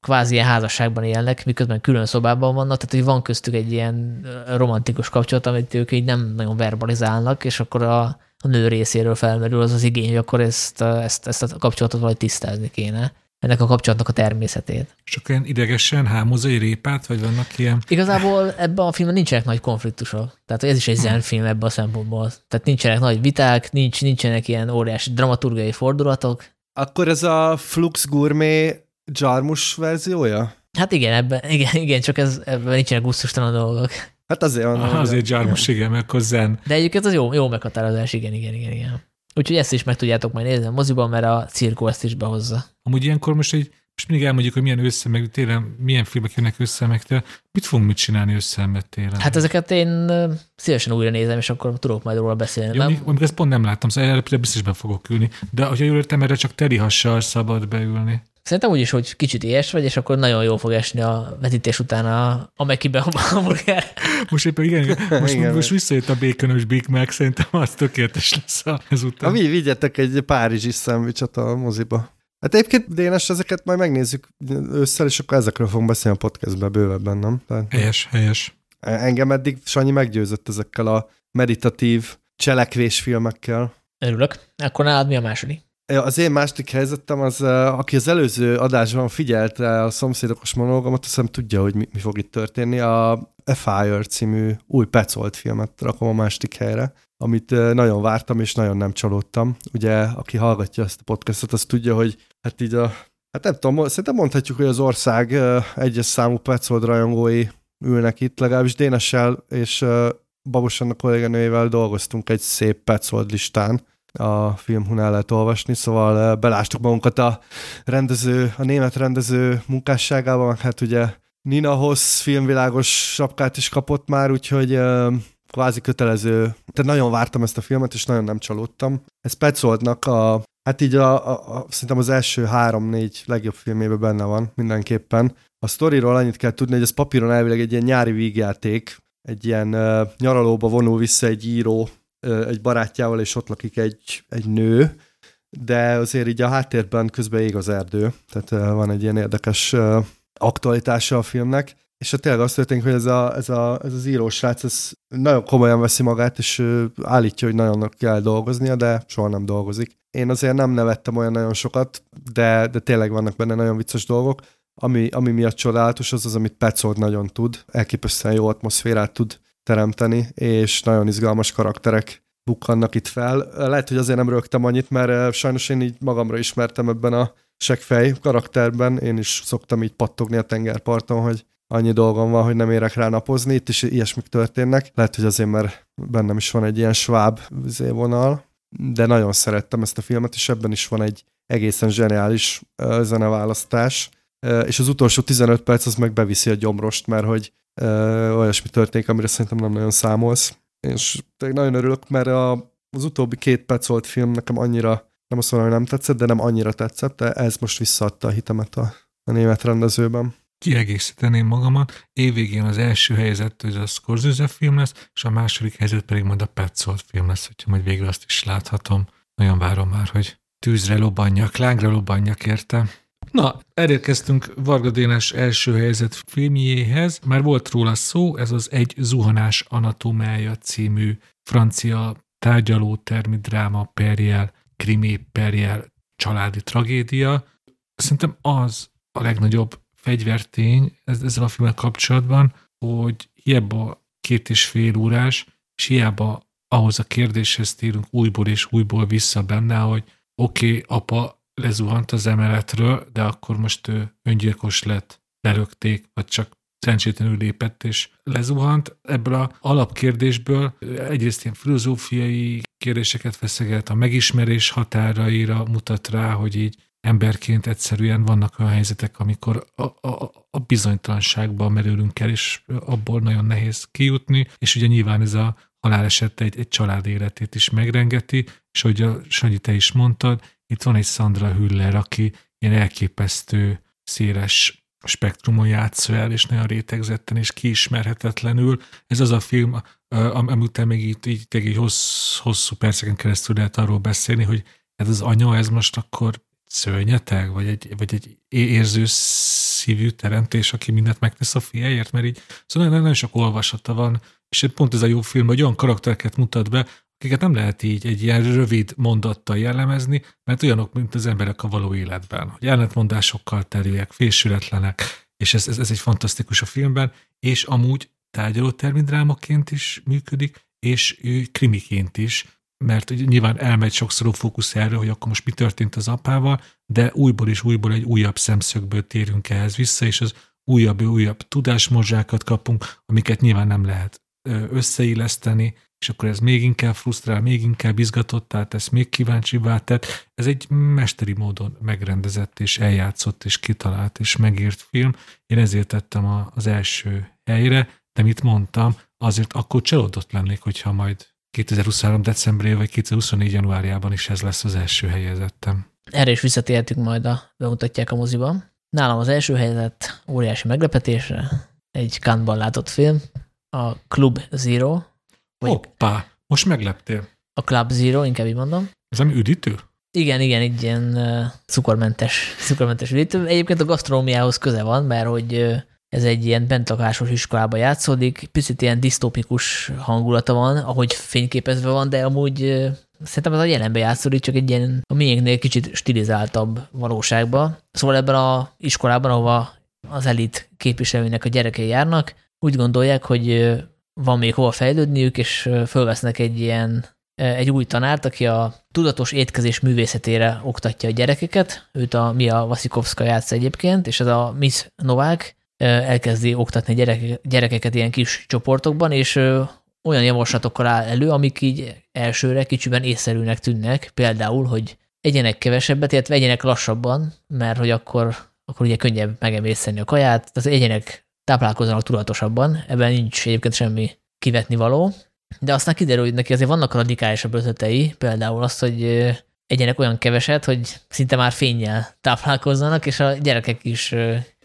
kvázi ilyen házasságban élnek, miközben külön szobában vannak, tehát hogy van köztük egy ilyen romantikus kapcsolat, amit ők így nem nagyon verbalizálnak, és akkor a, a nő részéről felmerül az az igény, hogy akkor ezt, ezt, ezt a kapcsolatot valahogy tisztázni kéne ennek a kapcsolatnak a természetét. És akkor ilyen idegesen hámozai répát, vagy vannak ilyen? Igazából ebben a filmben nincsenek nagy konfliktusok. Tehát ez is egy zen film ebben a szempontból. Tehát nincsenek nagy viták, nincs, nincsenek ilyen óriási dramaturgiai fordulatok. Akkor ez a Flux Gourmet Jarmus verziója? Hát igen, ebben, igen, igen csak ez, ebben nincsenek gusztustalan dolgok. Hát azért van. Ah, azért Jarmus, igen, igen, meg zen. De egyébként az jó, jó meghatározás, igen, igen, igen, igen. Úgyhogy ezt is meg tudjátok majd nézni a moziban, mert a cirkó ezt is behozza. Amúgy ilyenkor most egy most mindig elmondjuk, hogy milyen össze, meg télen, milyen filmek jönnek össze, meg télen. Mit fogunk mit csinálni össze, meg télen? Hát ezeket én szívesen újra nézem, és akkor tudok majd róla beszélni. Ja, amikor ezt pont nem láttam, szóval erre biztos be fogok ülni. De hogyha jól értem, erre csak teli hassal szabad beülni. Szerintem úgy is, hogy kicsit ilyes vagy, és akkor nagyon jól fog esni a vetítés után a, a Mekibe a hamburger. Most éppen igen, most, igen, most visszajött a békönös Big Mac, szerintem az tökéletes lesz ezután. Na, mi vigyetek egy párizsi szendvicset a moziba. Hát egyébként Dénes, ezeket majd megnézzük ősszel, és akkor ezekről fogunk beszélni a podcastbe bővebben, nem? Tehát, helyes, helyes. Engem eddig Sanyi meggyőzött ezekkel a meditatív cselekvésfilmekkel. Örülök. Akkor nálad mi a második? Az én második helyzetem az, aki az előző adásban figyelte a szomszédokos monológomat, azt hiszem tudja, hogy mi, mi fog itt történni. A A Fire című új Petzolt filmet rakom a második helyre, amit nagyon vártam, és nagyon nem csalódtam. Ugye, aki hallgatja ezt a podcastot, az tudja, hogy hát így a, hát nem tudom, szerintem mondhatjuk, hogy az ország egyes számú Petzolt rajongói ülnek itt, legalábbis Dénessel és Babos a kolléganőjével dolgoztunk egy szép Petzolt listán, a filmhunál lehet olvasni, szóval belástuk magunkat a rendező, a német rendező munkásságában, hát ugye Nina Hoss filmvilágos sapkát is kapott már, úgyhogy kvázi kötelező. Tehát nagyon vártam ezt a filmet, és nagyon nem csalódtam. Ez Petzoltnak a, hát így a, a, a, szerintem az első három-négy legjobb filmében benne van mindenképpen. A sztoriról annyit kell tudni, hogy ez papíron elvileg egy ilyen nyári vígjáték, egy ilyen uh, nyaralóba vonul vissza egy író egy barátjával, és ott lakik egy, egy nő, de azért így a háttérben közben ég az erdő, tehát van egy ilyen érdekes aktualitása a filmnek, és tényleg azt történik, hogy ez, a, ez, a, ez az írósrác ez nagyon komolyan veszi magát, és állítja, hogy nagyon kell dolgoznia, de soha nem dolgozik. Én azért nem nevettem olyan nagyon sokat, de, de tényleg vannak benne nagyon vicces dolgok. Ami, ami miatt csodálatos, az az, amit Petzold nagyon tud, elképesztően jó atmoszférát tud teremteni, és nagyon izgalmas karakterek bukkannak itt fel. Lehet, hogy azért nem rögtem annyit, mert eh, sajnos én így magamra ismertem ebben a segfej karakterben. Én is szoktam így pattogni a tengerparton, hogy annyi dolgom van, hogy nem érek rá napozni, itt is ilyesmik történnek. Lehet, hogy azért, mert bennem is van egy ilyen sváb vonal, de nagyon szerettem ezt a filmet, és ebben is van egy egészen zseniális uh, zeneválasztás, és az utolsó 15 perc az meg beviszi a gyomrost, mert hogy olyasmi történik, amire szerintem nem nagyon számolsz. És nagyon örülök, mert a, az utóbbi két perc volt film nekem annyira, nem azt mondom, hogy nem tetszett, de nem annyira tetszett, de ez most visszaadta a hitemet a, a német rendezőben kiegészíteném magamat. Évvégén az első helyzet hogy a Scorsese film lesz, és a második helyzet pedig majd a Petzold film lesz, hogyha majd végre azt is láthatom. Nagyon várom már, hogy tűzre lobbanjak, lángra lobbanjak érte. Na, elérkeztünk Varga Dénes első helyzet filmjéhez. Már volt róla szó, ez az Egy zuhanás anatómája című francia tárgyaló termi dráma perjel, krimi perjel, családi tragédia. Szerintem az a legnagyobb fegyvertény ezzel a filmmel kapcsolatban, hogy hiába két és fél órás, és hiába ahhoz a kérdéshez térünk újból és újból vissza benne, hogy oké, okay, apa lezuhant az emeletről, de akkor most ő öngyilkos lett, lerögték, vagy csak szerencsétlenül lépett és lezuhant. Ebből a alapkérdésből egyrészt ilyen filozófiai kérdéseket feszeget, a megismerés határaira mutat rá, hogy így emberként egyszerűen vannak olyan helyzetek, amikor a, a, a bizonytalanságba merülünk el, és abból nagyon nehéz kijutni, és ugye nyilván ez a haláleset egy, egy család életét is megrengeti, és hogy a Sanyi, te is mondtad, itt van egy Sandra Hüller, aki ilyen elképesztő, széles spektrumon játszol el, és nagyon rétegzetten és kiismerhetetlenül. Ez az a film, amit még itt így, így hossz, hosszú perceken keresztül lehet arról beszélni, hogy ez az anya, ez most akkor szörnyeteg, vagy egy, vagy egy érző szívű teremtés, aki mindent megtesz a fiáért, mert így szóval nagyon, nagyon sok olvasata van, és pont ez a jó film, hogy olyan karaktereket mutat be, akiket nem lehet így egy ilyen rövid mondattal jellemezni, mert olyanok, mint az emberek a való életben, hogy ellentmondásokkal terülnek, félsületlenek, és ez, ez, ez egy fantasztikus a filmben, és amúgy tárgyaló termindrámaként is működik, és krimiként is, mert nyilván elmegy sokszor a fókusz erre, hogy akkor most mi történt az apával, de újból és újból egy újabb szemszögből térünk ehhez vissza, és az újabb újabb tudásmorzsákat kapunk, amiket nyilván nem lehet összeilleszteni, és akkor ez még inkább frusztrál, még inkább izgatottá tesz, még kíváncsivá tett. Ez egy mesteri módon megrendezett, és eljátszott, és kitalált, és megírt film. Én ezért tettem az első helyre, de mit mondtam, azért akkor csalódott lennék, hogyha majd 2023. decemberében vagy 2024. januárjában is ez lesz az első helyezettem. Erre is visszatértünk majd a bemutatják a moziban. Nálam az első helyzet óriási meglepetésre, egy Cannes-ban látott film, a Club Zero. Vagy Hoppá, most megleptél. A Club Zero, inkább így mondom. Ez nem üdítő? Igen, igen, egy ilyen uh, cukormentes, cukormentes üdítő. Egyébként a gasztronómiához köze van, mert hogy uh, ez egy ilyen bentlakásos iskolába játszódik, picit ilyen disztópikus hangulata van, ahogy fényképezve van, de amúgy szerintem ez a jelenbe játszódik, csak egy ilyen a miénknél kicsit stilizáltabb valóságban. Szóval ebben a iskolában, ahova az elit képviselőinek a gyerekei járnak, úgy gondolják, hogy van még hova fejlődniük, és fölvesznek egy ilyen egy új tanárt, aki a tudatos étkezés művészetére oktatja a gyerekeket. Őt a Mia Vasikovska játsz egyébként, és ez a Miss Novák, elkezdi oktatni gyerek, gyerekeket ilyen kis csoportokban, és olyan javaslatokkal áll elő, amik így elsőre kicsiben észszerűnek tűnnek, például, hogy egyenek kevesebbet, illetve egyenek lassabban, mert hogy akkor, akkor ugye könnyebb megemészteni a kaját, tehát egyenek táplálkozzanak tudatosabban, ebben nincs egyébként semmi kivetni való, de aztán kiderül, hogy neki azért vannak radikálisabb ötletei, például azt, hogy egyenek olyan keveset, hogy szinte már fényjel táplálkozzanak, és a gyerekek is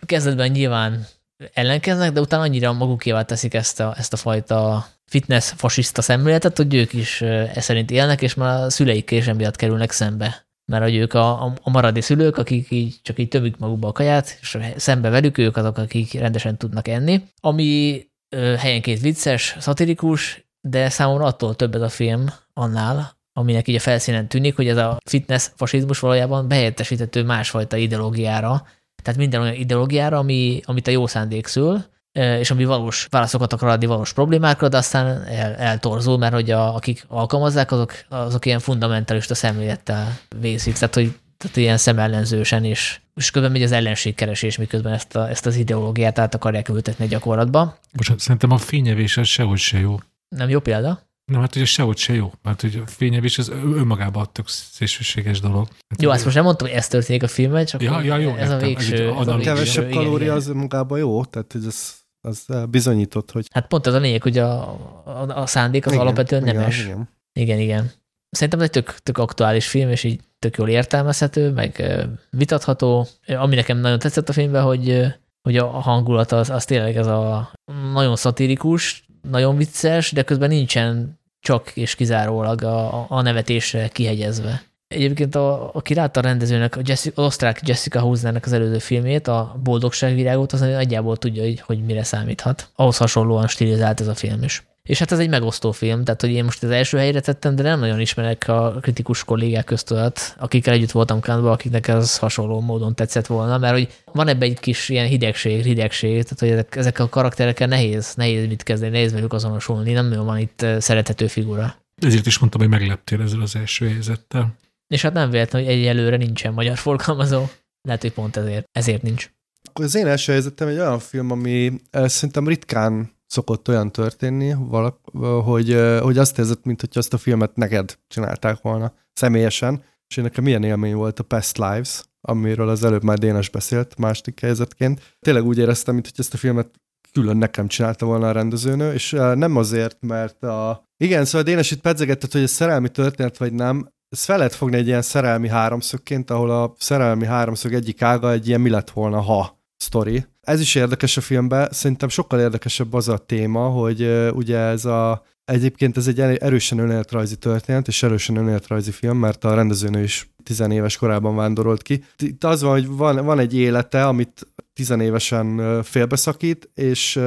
kezdetben nyilván ellenkeznek, de utána annyira magukévá teszik ezt a, ezt a fajta fitness fasiszta szemléletet, hogy ők is e szerint élnek, és már a szüleikkel is emiatt kerülnek szembe. Mert hogy ők a, a maradi szülők, akik így csak így tömik magukba a kaját, és szembe velük ők azok, akik rendesen tudnak enni. Ami helyenként vicces, szatirikus, de számomra attól több ez a film annál, aminek így a felszínen tűnik, hogy ez a fitness fasizmus valójában behelyettesíthető másfajta ideológiára, tehát minden olyan ideológiára, ami, amit a jó szándék szül, és ami valós válaszokat akar adni valós problémákra, de aztán el, eltorzul, mert hogy a, akik alkalmazzák, azok, azok ilyen fundamentalista szemlélettel vészik. Tehát, hogy tehát ilyen szemellenzősen, és, és közben megy az ellenségkeresés, miközben ezt, a, ezt az ideológiát át akarják ültetni a gyakorlatba. Most szerintem a fényevés az sehogy se jó. Nem jó példa? Nem, hát ugye sehogy se jó, mert hogy a fényevés az önmagában a tök szélsőséges dolog. Hát jó, azt most nem mondtam, hogy ez történik a filmben, csak ja, ja, jó, ez, a végső, ez a végső. Kevesebb kalória az magában jó, tehát ez az bizonyított, hogy... Hát pont az a lényeg, hogy a, a, a szándék az igen, alapvetően igen, nemes. Igen. igen, igen. Szerintem ez egy tök, tök aktuális film, és így tök jól értelmezhető, meg vitatható. Ami nekem nagyon tetszett a filmben, hogy, hogy a hangulat az, az tényleg ez a nagyon szatirikus, nagyon vicces, de közben nincsen csak és kizárólag a, a nevetésre kihegyezve. Egyébként, a, aki látta a rendezőnek, a Jessica, az osztrák Jessica Hausnernek az előző filmét, a Boldogságvirágot, az nagyjából tudja, hogy, hogy mire számíthat. Ahhoz hasonlóan stilizált ez a film is. És hát ez egy megosztó film, tehát hogy én most az első helyre tettem, de nem nagyon ismerek a kritikus kollégák közt olyat, akikkel együtt voltam Kánban, akiknek ez hasonló módon tetszett volna, mert hogy van ebbe egy kis ilyen hidegség, hidegség, tehát hogy ezek, ezek a karakterekkel nehéz, nehéz mit kezdeni, nehéz velük azonosulni, nem nagyon van itt szerethető figura. Ezért is mondtam, hogy megleptél ezzel az első helyzettel. És hát nem véletlen, hogy egyelőre nincsen magyar forgalmazó. Lehet, hogy pont ezért, ezért nincs. Akkor az én első helyzetem egy olyan film, ami szerintem ritkán szokott olyan történni, valak, hogy, hogy azt érzed, mint hogy azt a filmet neked csinálták volna személyesen, és én nekem milyen élmény volt a Past Lives, amiről az előbb már Dénes beszélt második helyzetként. Tényleg úgy éreztem, mint hogy ezt a filmet külön nekem csinálta volna a rendezőnő, és nem azért, mert a... Igen, szóval Dénes itt pedzegetett, hogy ez szerelmi történet vagy nem, ez fel lehet fogni egy ilyen szerelmi háromszögként, ahol a szerelmi háromszög egyik ága egy ilyen mi lett volna, ha sztori. Ez is érdekes a filmben, szerintem sokkal érdekesebb az a téma, hogy ugye ez a Egyébként ez egy erősen önéletrajzi történet, és erősen önéletrajzi film, mert a rendezőnő is tizenéves korában vándorolt ki. Itt az van, hogy van, van egy élete, amit tizenévesen félbeszakít, és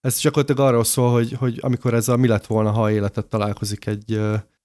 ez gyakorlatilag arról szól, hogy, hogy amikor ez a mi lett volna, ha életet találkozik egy,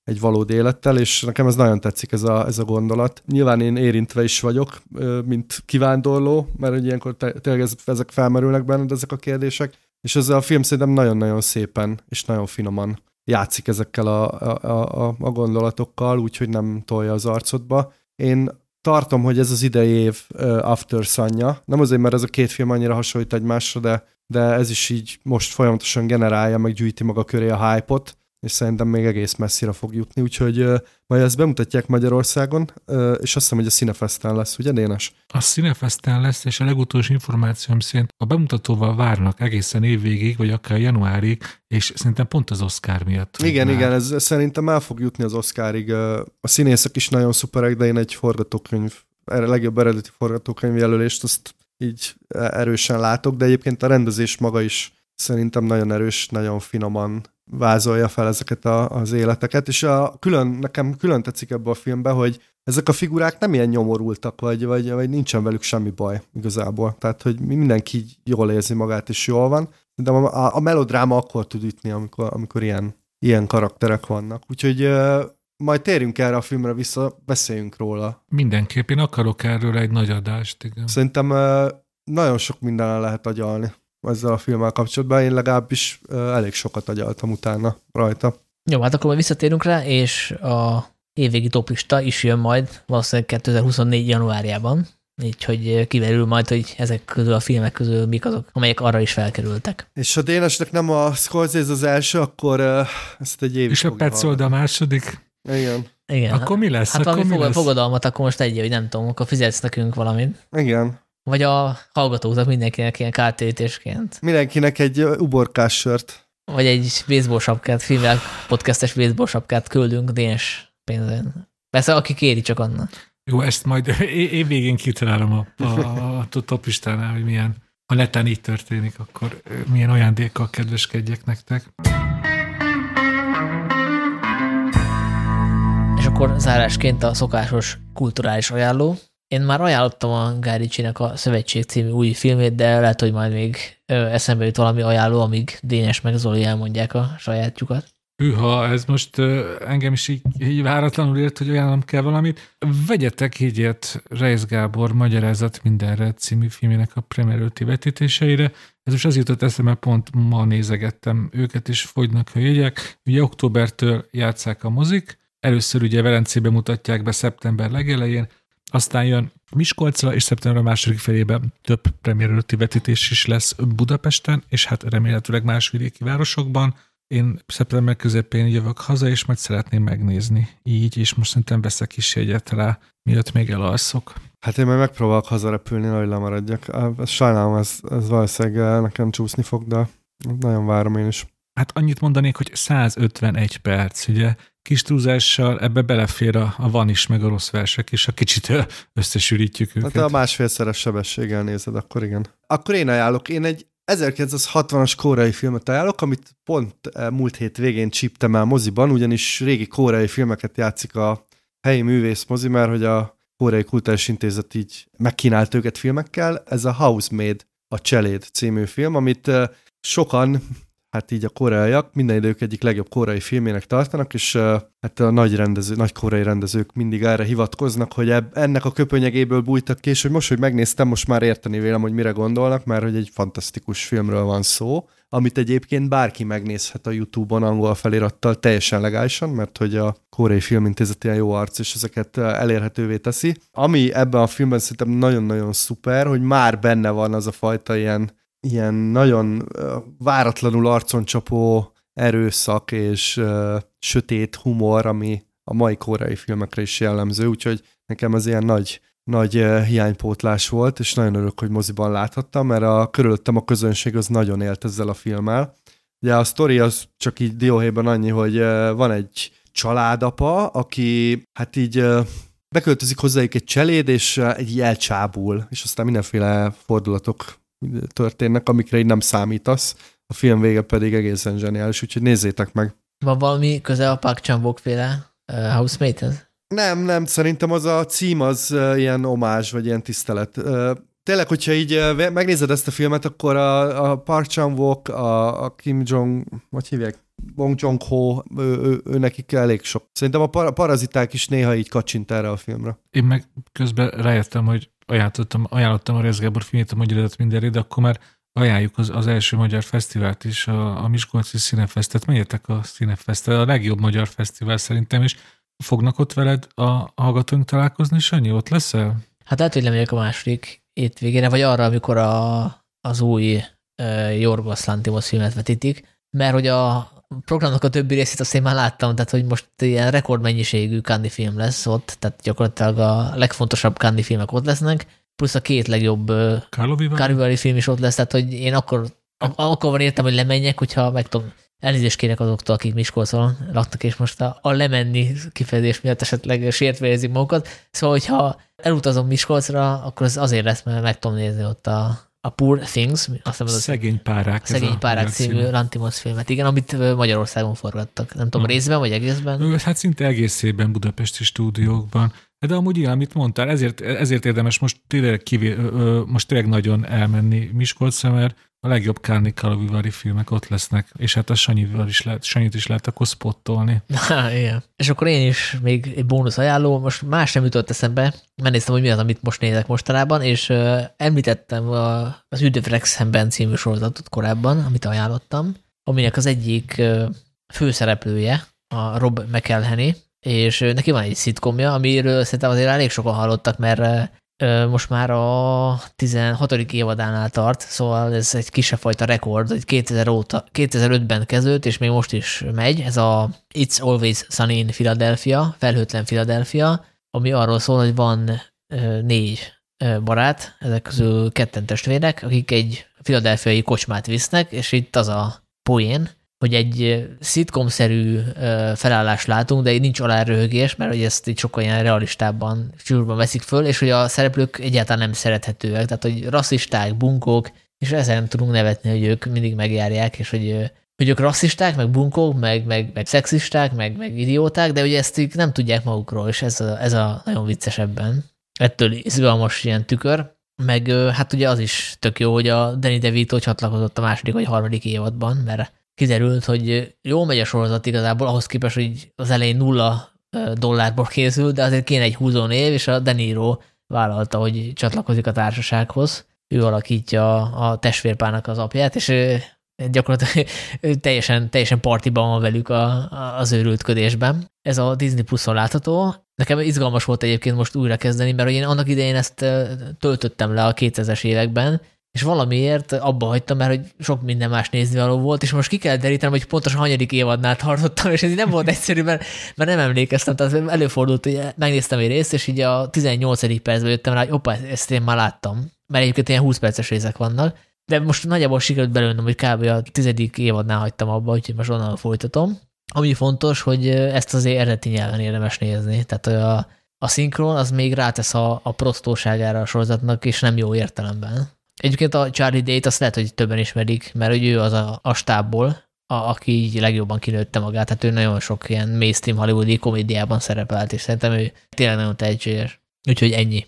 egy valódi élettel, és nekem ez nagyon tetszik ez a, ez a gondolat. Nyilván én érintve is vagyok, mint kivándorló, mert hogy ilyenkor tényleg ez, ezek felmerülnek benned, ezek a kérdések, és ez a film szerintem nagyon-nagyon szépen és nagyon finoman játszik ezekkel a, a, a, a gondolatokkal, úgyhogy nem tolja az arcodba. Én tartom, hogy ez az idei év uh, After Sanya. Nem azért, mert ez a két film annyira hasonlít egymásra, de, de ez is így most folyamatosan generálja, meg gyűjti maga köré a hype-ot és szerintem még egész messzire fog jutni, úgyhogy uh, majd ezt bemutatják Magyarországon, uh, és azt hiszem, hogy a Cinefesten lesz, ugye Dénes? A Cinefesten lesz, és a legutolsó információm szerint a bemutatóval várnak egészen évvégig, vagy akár januárig, és szerintem pont az Oscar miatt. Igen, már. igen, ez szerintem el fog jutni az Oscarig. A színészek is nagyon szuperek, de én egy forgatókönyv, erre legjobb eredeti forgatókönyv jelölést, azt így erősen látok, de egyébként a rendezés maga is szerintem nagyon erős, nagyon finoman vázolja fel ezeket a, az életeket, és a külön, nekem külön tetszik ebbe a filmbe, hogy ezek a figurák nem ilyen nyomorultak, vagy, vagy, vagy nincsen velük semmi baj igazából. Tehát, hogy mindenki jól érzi magát, és jól van. De a, a melodráma akkor tud ütni, amikor, amikor ilyen, ilyen karakterek vannak. Úgyhogy uh, majd térjünk erre a filmre vissza, beszéljünk róla. Mindenképp, én akarok erről egy nagy adást, igen. Szerintem uh, nagyon sok mindenen lehet agyalni ezzel a filmmel kapcsolatban. Én legalábbis elég sokat agyaltam utána rajta. Jó, hát akkor majd visszatérünk rá, és a évvégi toplista is jön majd valószínűleg 2024. januárjában, így hogy kiverül majd, hogy ezek közül a filmek közül mik azok, amelyek arra is felkerültek. És a Dénesnek nem a Scorsese az első, akkor ezt egy évig És a Petzold a második. Igen. Igen. Akkor mi lesz? Hát akkor valami mi lesz? fogadalmat akkor most egy, hogy nem tudom, akkor fizetsz nekünk valamit. Igen. Vagy a hallgatóknak mindenkinek ilyen kártérítésként. Mindenkinek egy uborkás sört. Vagy egy baseball sapkát, filmek podcastes baseball sapkát küldünk Dénes pénzen. Persze, aki kéri csak annak. Jó, ezt majd év végén kitalálom a, a, a toplistánál, hogy milyen, ha netán így történik, akkor milyen ajándékkal kedveskedjek nektek. És akkor zárásként a szokásos kulturális ajánló. Én már ajánlottam a Gáricsinek a Szövetség című új filmét, de lehet, hogy majd még eszembe jut valami ajánló, amíg Dénes meg Zoli elmondják a sajátjukat. Hűha, ez most engem is így, így váratlanul ért, hogy ajánlom kell valamit. Vegyetek ilyet Reis Gábor Magyarázat mindenre című filmének a premier vetítéseire. Ez most az jutott eszembe, pont ma nézegettem őket, és fogynak a jegyek. Ugye októbertől játszák a mozik, először ugye Velencébe mutatják be szeptember legelején, Aztán jön Miskolcra, és szeptember második felében több premier előtti vetítés is lesz Budapesten, és hát remélhetőleg más vidéki városokban. Én szeptember közepén jövök haza, és majd szeretném megnézni így, és most szerintem veszek is egyet rá, miatt még elalszok. Hát én majd megpróbálok hazarepülni, hogy lemaradjak. Sajnálom, ez, ez valószínűleg nekem csúszni fog, de nagyon várom én is. Hát annyit mondanék, hogy 151 perc, ugye kis túlzással ebbe belefér a, a van is, meg a rossz versek, és a kicsit összesűrítjük őket. Hát a másfélszeres sebességgel nézed, akkor igen. Akkor én ajánlok, én egy 1960-as kórai filmet ajánlok, amit pont múlt hét végén csíptem el moziban, ugyanis régi kórai filmeket játszik a helyi művész mozi, mert hogy a Kórai Kultúrás Intézet így megkínált őket filmekkel. Ez a Housemaid, a Cseléd című film, amit sokan hát így a koreaiak minden idők egyik legjobb koreai filmének tartanak, és hát a nagy, rendező, nagy koreai rendezők mindig erre hivatkoznak, hogy eb, ennek a köpönyegéből bújtak ki, és hogy most, hogy megnéztem, most már érteni vélem, hogy mire gondolnak, mert hogy egy fantasztikus filmről van szó, amit egyébként bárki megnézhet a YouTube-on angol felirattal teljesen legálisan, mert hogy a Koreai Filmintézet ilyen jó arc, és ezeket elérhetővé teszi. Ami ebben a filmben szerintem nagyon-nagyon szuper, hogy már benne van az a fajta ilyen ilyen nagyon váratlanul arcon csapó erőszak és uh, sötét humor, ami a mai koreai filmekre is jellemző, úgyhogy nekem ez ilyen nagy, nagy uh, hiánypótlás volt, és nagyon örülök, hogy moziban láthattam, mert a körülöttem a közönség az nagyon élt ezzel a filmmel. Ugye a sztori az csak így dióhéjban annyi, hogy uh, van egy családapa, aki hát így beköltözik hozzájuk egy cseléd, és egy elcsábul, és aztán mindenféle fordulatok történnek, amikre így nem számítasz. A film vége pedig egészen zseniális, úgyhogy nézzétek meg. Van valami köze a Park chan féle uh, housemate-hez? Nem, nem, szerintem az a cím az uh, ilyen omázs, vagy ilyen tisztelet. Uh, tényleg, hogyha így uh, megnézed ezt a filmet, akkor a, a Park chan a, a Kim Jong, hogy hívják? Bong Joon Ho, ő, ő, ő nekik elég sok. Szerintem a, par, a paraziták is néha így kacsint erre a filmre. Én meg közben rájöttem, hogy ajánlottam, ajánlottam a Rez Gábor filmét, a Magyarázat mindenre, de akkor már ajánljuk az, az első magyar fesztivált is, a, a Miskolci Színefesztet. Menjetek a Színefesztet, a legjobb magyar fesztivál szerintem, és fognak ott veled a hallgatóink találkozni, Sanyi, ott leszel? Hát lehet, hogy lemegyek a második étvégére, vagy arra, amikor a, az új Jorgos Lantimos filmet vetítik, mert hogy a programnak a többi részét azt én már láttam, tehát hogy most ilyen rekordmennyiségű Candy film lesz ott, tehát gyakorlatilag a legfontosabb Candy filmek ott lesznek, plusz a két legjobb Carlo film is ott lesz, tehát hogy én akkor, akkor van értem, hogy lemenjek, hogyha meg tudom, elnézést kérek azoktól, akik Miskolcon laktak, és most a, a lemenni kifejezés miatt esetleg sértve érzik magukat. Szóval, hogyha elutazom Miskolcra, akkor az azért lesz, mert meg tudom nézni ott a, a Poor Things, azt hiszem, az Szegény párák. Szegény párák című Lantimos filmet, igen, amit Magyarországon forgattak. Nem tudom, hmm. részben vagy egészben? Hát szinte egészében budapesti stúdiókban. De amúgy igen, amit mondtál, ezért, ezért érdemes most tényleg, kivé, most tényleg nagyon elmenni Miskolcra, mert a legjobb Kárni Kalavivari filmek ott lesznek, és hát a Sanyival is lehet, Sanyit is lehet akkor spottolni. Na, igen. És akkor én is még egy bónusz ajánló, most más nem jutott eszembe, megnéztem, hogy mi az, amit most nézek mostanában, és uh, említettem a, az Üdövrexemben című sorozatot korábban, amit ajánlottam, aminek az egyik uh, főszereplője, a Rob McElhenney, és neki van egy szitkomja, amiről szerintem azért elég sokan hallottak, mert most már a 16. évadánál tart, szóval ez egy kisebb fajta rekord, hogy 2000 óta, 2005-ben kezdődött, és még most is megy. Ez a It's Always Sunny in Philadelphia, felhőtlen Philadelphia, ami arról szól, hogy van négy barát, ezek közül ketten testvérek, akik egy filadelfiai kocsmát visznek, és itt az a poén, hogy egy szitkomszerű felállást látunk, de nincs alárröhögés, mert hogy ezt így sokkal ilyen realistábban, sűrűbben veszik föl, és hogy a szereplők egyáltalán nem szerethetőek, tehát hogy rasszisták, bunkók, és ezen tudunk nevetni, hogy ők mindig megjárják, és hogy, hogy ők rasszisták, meg bunkók, meg, meg, meg szexisták, meg, meg idióták, de ugye ezt nem tudják magukról, és ez a, ez a nagyon vicces ebben. Ettől izgalmas ilyen tükör. Meg hát ugye az is tök jó, hogy a Danny DeVito csatlakozott a második vagy harmadik évadban, mert kiderült, hogy jó megy a sorozat igazából, ahhoz képest, hogy az elején nulla dollárból készült, de azért kéne egy húzó név, és a De Niro vállalta, hogy csatlakozik a társasághoz. Ő alakítja a testvérpának az apját, és gyakorlatilag teljesen, teljesen partiban van velük a, a, az őrültködésben. Ez a Disney Plus-on látható. Nekem izgalmas volt egyébként most újra kezdeni, mert én annak idején ezt töltöttem le a 2000-es években, és valamiért abba hagytam, mert hogy sok minden más néznivaló volt, és most ki kell derítenem, hogy pontosan hanyadik évadnál tartottam, és ez nem volt egyszerű, mert, mert nem emlékeztem, tehát előfordult, hogy megnéztem egy részt, és így a 18. percben jöttem rá, hogy opa, ezt én már láttam, mert egyébként ilyen 20 perces részek vannak, de most nagyjából sikerült belőlem, hogy kb. a tizedik évadnál hagytam abba, úgyhogy most onnan folytatom. Ami fontos, hogy ezt azért eredeti nyelven érdemes nézni, tehát a, a szinkron az még rátesz a, a prostóságára a sorozatnak, és nem jó értelemben. Egyébként a Charlie Day-t azt lehet, hogy többen ismerik, mert hogy ő az a, a stábból, a, aki így legjobban kinőtte magát, tehát ő nagyon sok ilyen mainstream hollywoodi komédiában szerepelt, és szerintem ő tényleg nagyon tehetséges. Úgyhogy ennyi.